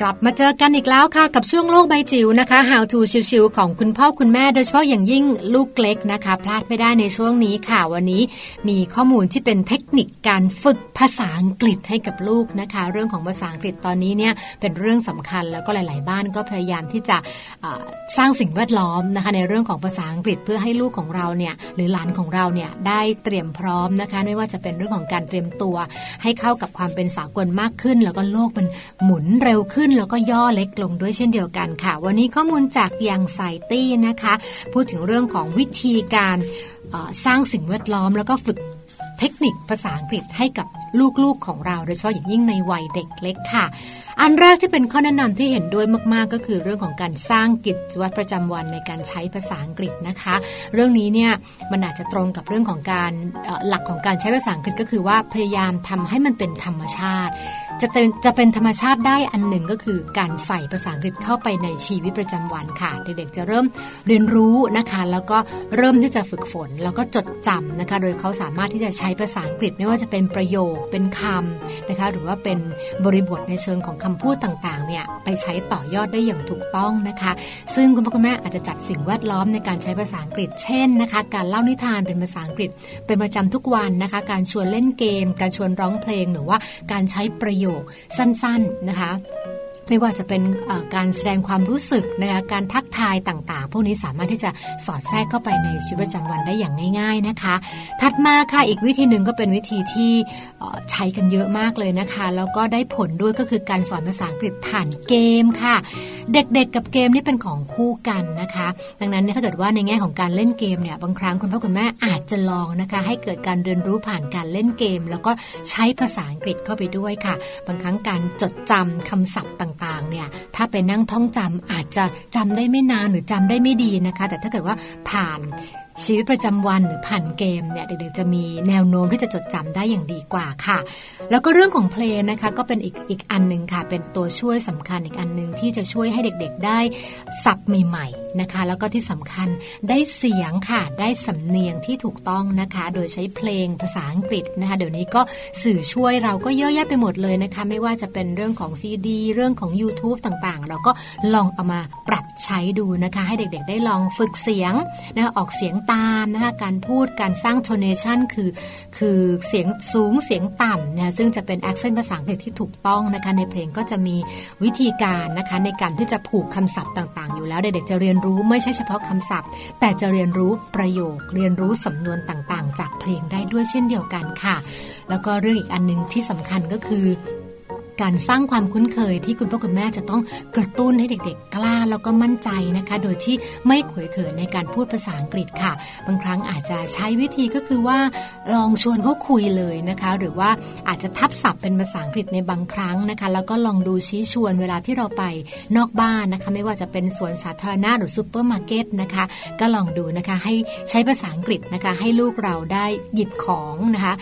กลับมาเจอกันอีกแล้วค่ะ กับช่วงโลกใบจิ๋วนะคะ How to ชิวๆของคุณพ่อคุณแม่โดยเฉพาะอย่างยิ่งลูกเล็กนะคะ พลาดไม่ได้ในช่วงนี้ค่ะ วันนี้มีข้อมูลที่เป็นเทคนิคการฝึกภาษาอังกฤษให้กับลูกนะคะ เรื่องของภาษาอังกฤษตอนนี้เนี่ยเป็นเรื่องสำคัญแล้วก็หลาย ๆ บ้านก็พยายามที่จะสร้างสิ่งแวดล้อมนะคะ ในเรื่องของภาษาอังกฤษเพื่อให้ลูกของเราเนี่ยหรือหลานของเราเนี่ยได้เตรียมพร้อมนะคะ ไม่ว่าจะเป็นเรื่องของการเตรียมตัว ให้เข้ากับความเป็นสากลมากขึ้น แล้วก็โลกมันหมุนเร็วขึ้นแล้วก็ย่อเล็กลงด้วยเช่นเดียวกันค่ะ วันนี้ข้อมูลจากยังไซตี้นะคะ พูดถึงเรื่องของวิธีการสร้างสิ่งแวดล้อมแล้วก็ฝึกเทคนิคภาษาอังกฤษให้กับลูกๆของเรา โดยเฉพาะอย่างยิ่งในวัยเด็กเล็กค่ะ อันแรกที่เป็นข้อแนะนำที่เห็นด้วยมากๆ ก็คือเรื่องของการสร้างกิจวัตรประจำวันในการใช้ภาษาอังกฤษนะคะ เรื่องนี้เนี่ยมันอาจจะตรงกับเรื่องของการหลักของการใช้ภาษาอังกฤษก็คือว่าพยายามทำให้มันเป็นธรรมชาติ จะเป็นจะเป็นธรรมชาติได้อันหนึ่งก็คือการใส่ภาษาอังกฤษเข้าไปในชีวิตประจำวันค่ะ เด็กๆจะเริ่มเรียนรู้นะคะ แล้วก็เริ่มที่จะฝึกฝน แล้วก็จดจำนะคะ โดยเขาสามารถที่จะใช้ภาษาอังกฤษไม่ว่าจะเป็นประโยคเป็นคำนะคะ หรือว่าเป็นบริบทในเชิงของคำพูดต่างๆเนี่ยไปใช้ต่อยอดได้อย่างถูกต้องนะคะ ซึ่งคุณพ่อคุณแม่อาจจะจัดสิ่งแวดล้อมในการใช้ภาษาอังกฤษ เช่นนะคะ การเล่านิทานเป็นภาษาอังกฤษ เป็นประจำทุกวันนะคะ การชวนเล่นเกม การชวนร้องเพลงหรือว่าการใช้ประโยคสั้นๆนะคะไม่ว่าจะเป็นการแสดงความรู้สึกนะคะการทักทายต่างๆ พวกนี้สามารถที่จะสอดแทรกเข้าไปในชีวิตประจำวันได้อย่างง่าย ๆนะคะ ถัดมาค่ะอีกวิธีหนึ่งก็เป็นวิธีที่ใช้กันเยอะมากเลยนะคะ แล้วก็ได้ผลด้วยก็คือการสอนภาษาอังกฤษผ่านเกมค่ะ เด็กๆกับเกมนี่เป็นของคู่กันนะคะ ดังนั้นเนี่ยถ้าเกิดว่าในแง่ของการเล่นเกมเนี่ยบางครั้งคุณพ่อคุณแม่อาจจะลองนะคะ ให้เกิดการเรียนรู้ผ่านการเล่นเกม แล้วก็ใช้ภาษาอังกฤษเข้าไปด้วยค่ะ บางครั้งการจดจำคำศัพท์ต่างๆเนี่ยถ้าไปนั่งท่องจำอาจจะจำได้ไม่นานหรือจำได้ไม่ดีนะคะ แต่ถ้าเกิดว่าผ่าน ชีวิตประจำวันหรือผ่านเกมเนี่ยเด็กๆจะมีแนวโน้มที่จะจดจำได้อย่างดีกว่าค่ะ แล้วก็เรื่องของเพลงนะคะก็เป็นอีกอีกอันหนึ่งค่ะ เป็นตัวช่วยสำคัญอีกอันหนึ่งที่จะช่วยให้เด็กๆได้สับใหม่ๆนะคะ แล้วก็ที่สำคัญได้เสียงค่ะ ได้สำเนียงที่ถูกต้องนะคะ โดยใช้เพลงภาษาอังกฤษนะคะ เดี๋ยวนี้ก็สื่อช่วยเราก็เยอะแยะไปหมดเลยนะคะ ไม่ว่าจะเป็นเรื่องของซีดีเรื่องของ YouTube ต่างๆ เราก็ลองเอามาปรับใช้ดูนะคะ ให้เด็กๆ ได้ลองฝึกเสียงนะคะออกเสียงตามนะคะการพูดการสร้าง tonation คือคือเสียงสูงเสียงต่ำนะซึ่งจะเป็น accent ภาษาอังกฤษที่ถูกต้องนะคะในเพลงก็จะมีวิธีการนะคะในการที่จะผูกคำศัพท์ต่างๆ อยู่แล้วเด็กๆจะเรียนรู้ไม่ใช่เฉพาะคำศัพท์ แต่จะเรียนรู้ประโยค เรียนรู้สำนวนต่างๆ จากเพลงได้ด้วยเช่นเดียวกันค่ะ แล้วก็เรื่องอีกอันนึงที่สำคัญก็คือ การสร้างความคุ้นเคยที่คุณพ่อคุณแม่จะต้องกระตุ้นให้เด็ก ๆ กล้าแล้วก็มั่นใจนะคะ โดยที่ไม่ขวยเขินในการพูดภาษาอังกฤษค่ะ บางครั้งอาจจะใช้วิธีก็คือว่าลองชวนเขาคุยเลยนะคะ หรือว่าอาจจะทับศัพท์เป็นภาษาอังกฤษในบางครั้งนะคะ แล้วก็ลองดูชี้ชวนเวลาที่เราไปนอกบ้านนะคะ ไม่ว่าจะเป็นสวนสาธารณะหรือซูเปอร์มาร์เก็ตนะคะ ก็ลองดูนะคะให้ใช้ภาษาอังกฤษนะคะ ให้ลูกเราได้หยิบของนะคะ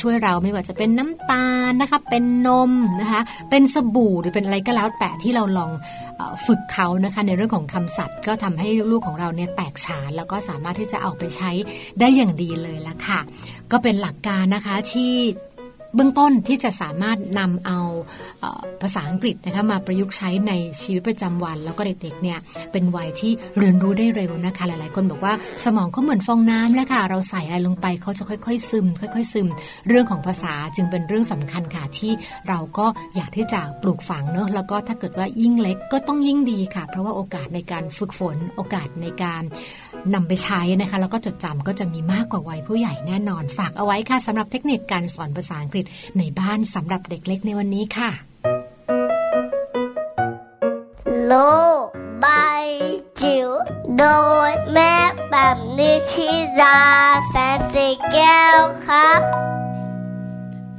ช่วยเราไม่ว่าจะเป็นน้ำตาลนะคะ เป็นนมนะคะเป็นสบู่หรือเป็นอะไรก็แล้ว แต่ที่เราลองฝึกเขานะคะในเรื่องของคำศัพท์ ก็ทำให้ลูกของเราเนี่ยแตกฉานแล้วก็สามารถที่จะเอาไปใช้ได้อย่างดีเลยละค่ะ ก็เป็นหลักการนะคะที่ เบื้องต้นที่จะสามารถนำเอาภาษาอังกฤษนะคะมาประยุกต์ใช้ในชีวิตประจำวัน แล้วก็เด็กๆเนี่ยเป็นวัยที่เรียนรู้ได้เร็วนะคะหลายๆ คนบอกว่าสมองเขาเหมือนฟองน้ำแล้วค่ะเราใส่อะไรลงไปเขาจะค่อยๆ ซึม ค่อยๆ ซึม เรื่องของภาษาจึงเป็นเรื่องสำคัญค่ะที่เราก็อยากที่จะปลูกฝังเนอะแล้วก็ถ้าเกิดว่ายิ่งเล็กก็ต้องยิ่งดีค่ะ เพราะว่าโอกาสในการฝึกฝนโอกาสในการ นำไปใช้นะคะ แล้วก็จดจำก็จะมีมากกว่าวัยผู้ใหญ่แน่นอนฝากเอาไว้ค่ะสำหรับเทคนิคการสอนภาษาอังกฤษในบ้านสำหรับเด็กเล็กในวันนี้ค่ะ โลบายจิ๋วโดยแม่แบบนิชิราแสนสีแก้วครับ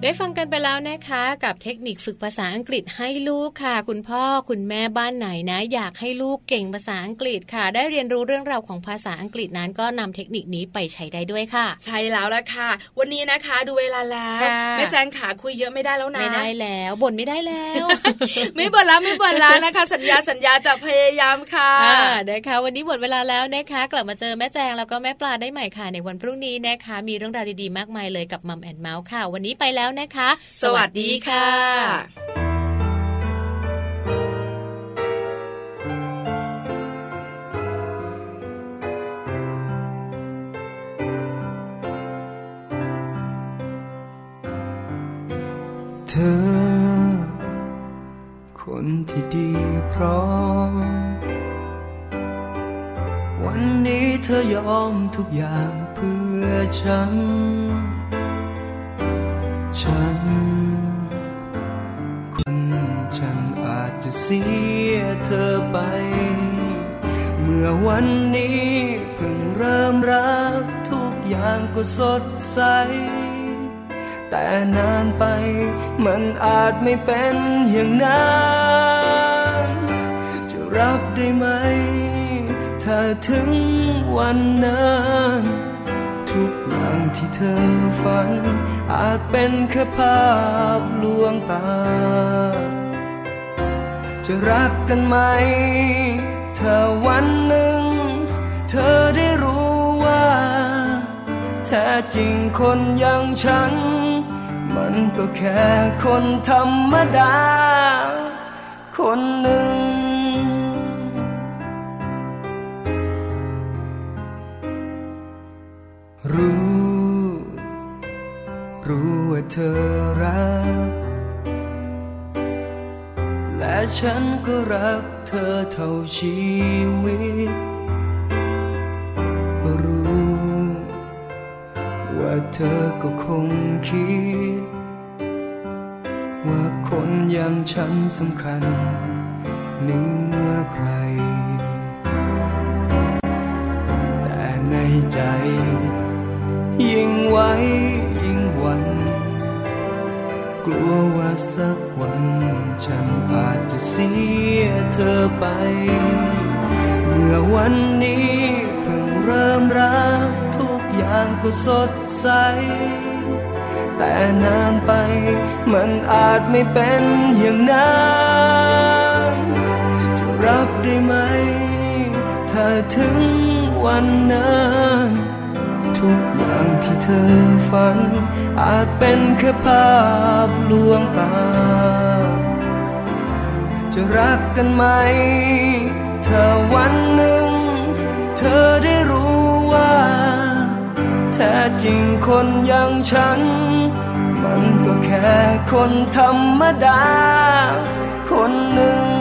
ได้ฟังกันไปแล้วนะคะ กับเทคนิคฝึกภาษาอังกฤษให้ลูกค่ะ คุณพ่อคุณแม่บ้านไหนนะ อยากให้ลูกเก่งภาษาอังกฤษค่ะ ได้เรียนรู้เรื่องราวของภาษาอังกฤษนั้นก็นำเทคนิคนี้ไปใช้ได้ด้วยค่ะ ใช่แล้วละค่ะ วันนี้นะคะดูเวลาแล้วแม่แจงขาคุยเยอะไม่ได้แล้วนะไม่ได้แล้วบ่นไม่ได้แล้ว ไม่บ่นแล้วไม่บ่นแล้วนะคะ สัญญาสัญญาจะพยายามค่ะนะคะวันนี้หมดเวลาแล้วนะคะ กลับมาเจอแม่แจงแล้วก็แม่ปลาได้ใหม่ค่ะในวันพรุ่งนี้นะคะ มีเรื่องราวดีๆมากมายเลยกับมัมแอนเมาส์ค่ะ วันนี้ไปแล้วนะคะ สวัสดีค่ะเธอ คนที่ดีพร้อม วันนี้เธอยอมทุกอย่างเพื่อฉัน ฉัน คนฉันอาจจะเสียเธอไป เมื่อวันนี้เพิ่งเริ่มรักทุกอย่างก็สดใส แต่นานไปมันอาจไม่เป็นอย่างนั้นจะรับได้ไหม ถ้าถึงวันนั้น ทุกอย่างที่เธอฝัน อาจเป็นแค่ภาพลวงตา จะรักกันไหม ถ้าวันหนึ่ง เธอได้รู้ว่า แท้จริงคนอย่างฉัน มันก็แค่คนธรรมดา คนหนึ่งรู้ ว่าเธอรัก และฉันก็รักเธอเท่าชีวิตรู้ ว่าเธอก็คงคิด ว่าคนอย่างฉันสำคัญเหนือใคร แต่ในใจยิ่งไว้ยิ่งหวัน กลัวว่าสักวันฉันอาจจะเสียเธอไป เมื่อวันนี้เพิ่งเริ่มรักทุกอย่างก็สดใส แต่นานไปมันอาจไม่เป็นอย่างนั้นจะรับได้ไหม ถ้าถึงวันนั้น ทุกอย่างที่เธอฝัน อาจเป็นแค่ภาพลวงตา จะรักกันไหม ถ้าวันหนึ่ง เธอได้รู้ว่า แท้จริงคนอย่างฉัน มันก็แค่คนธรรมดา คนหนึ่ง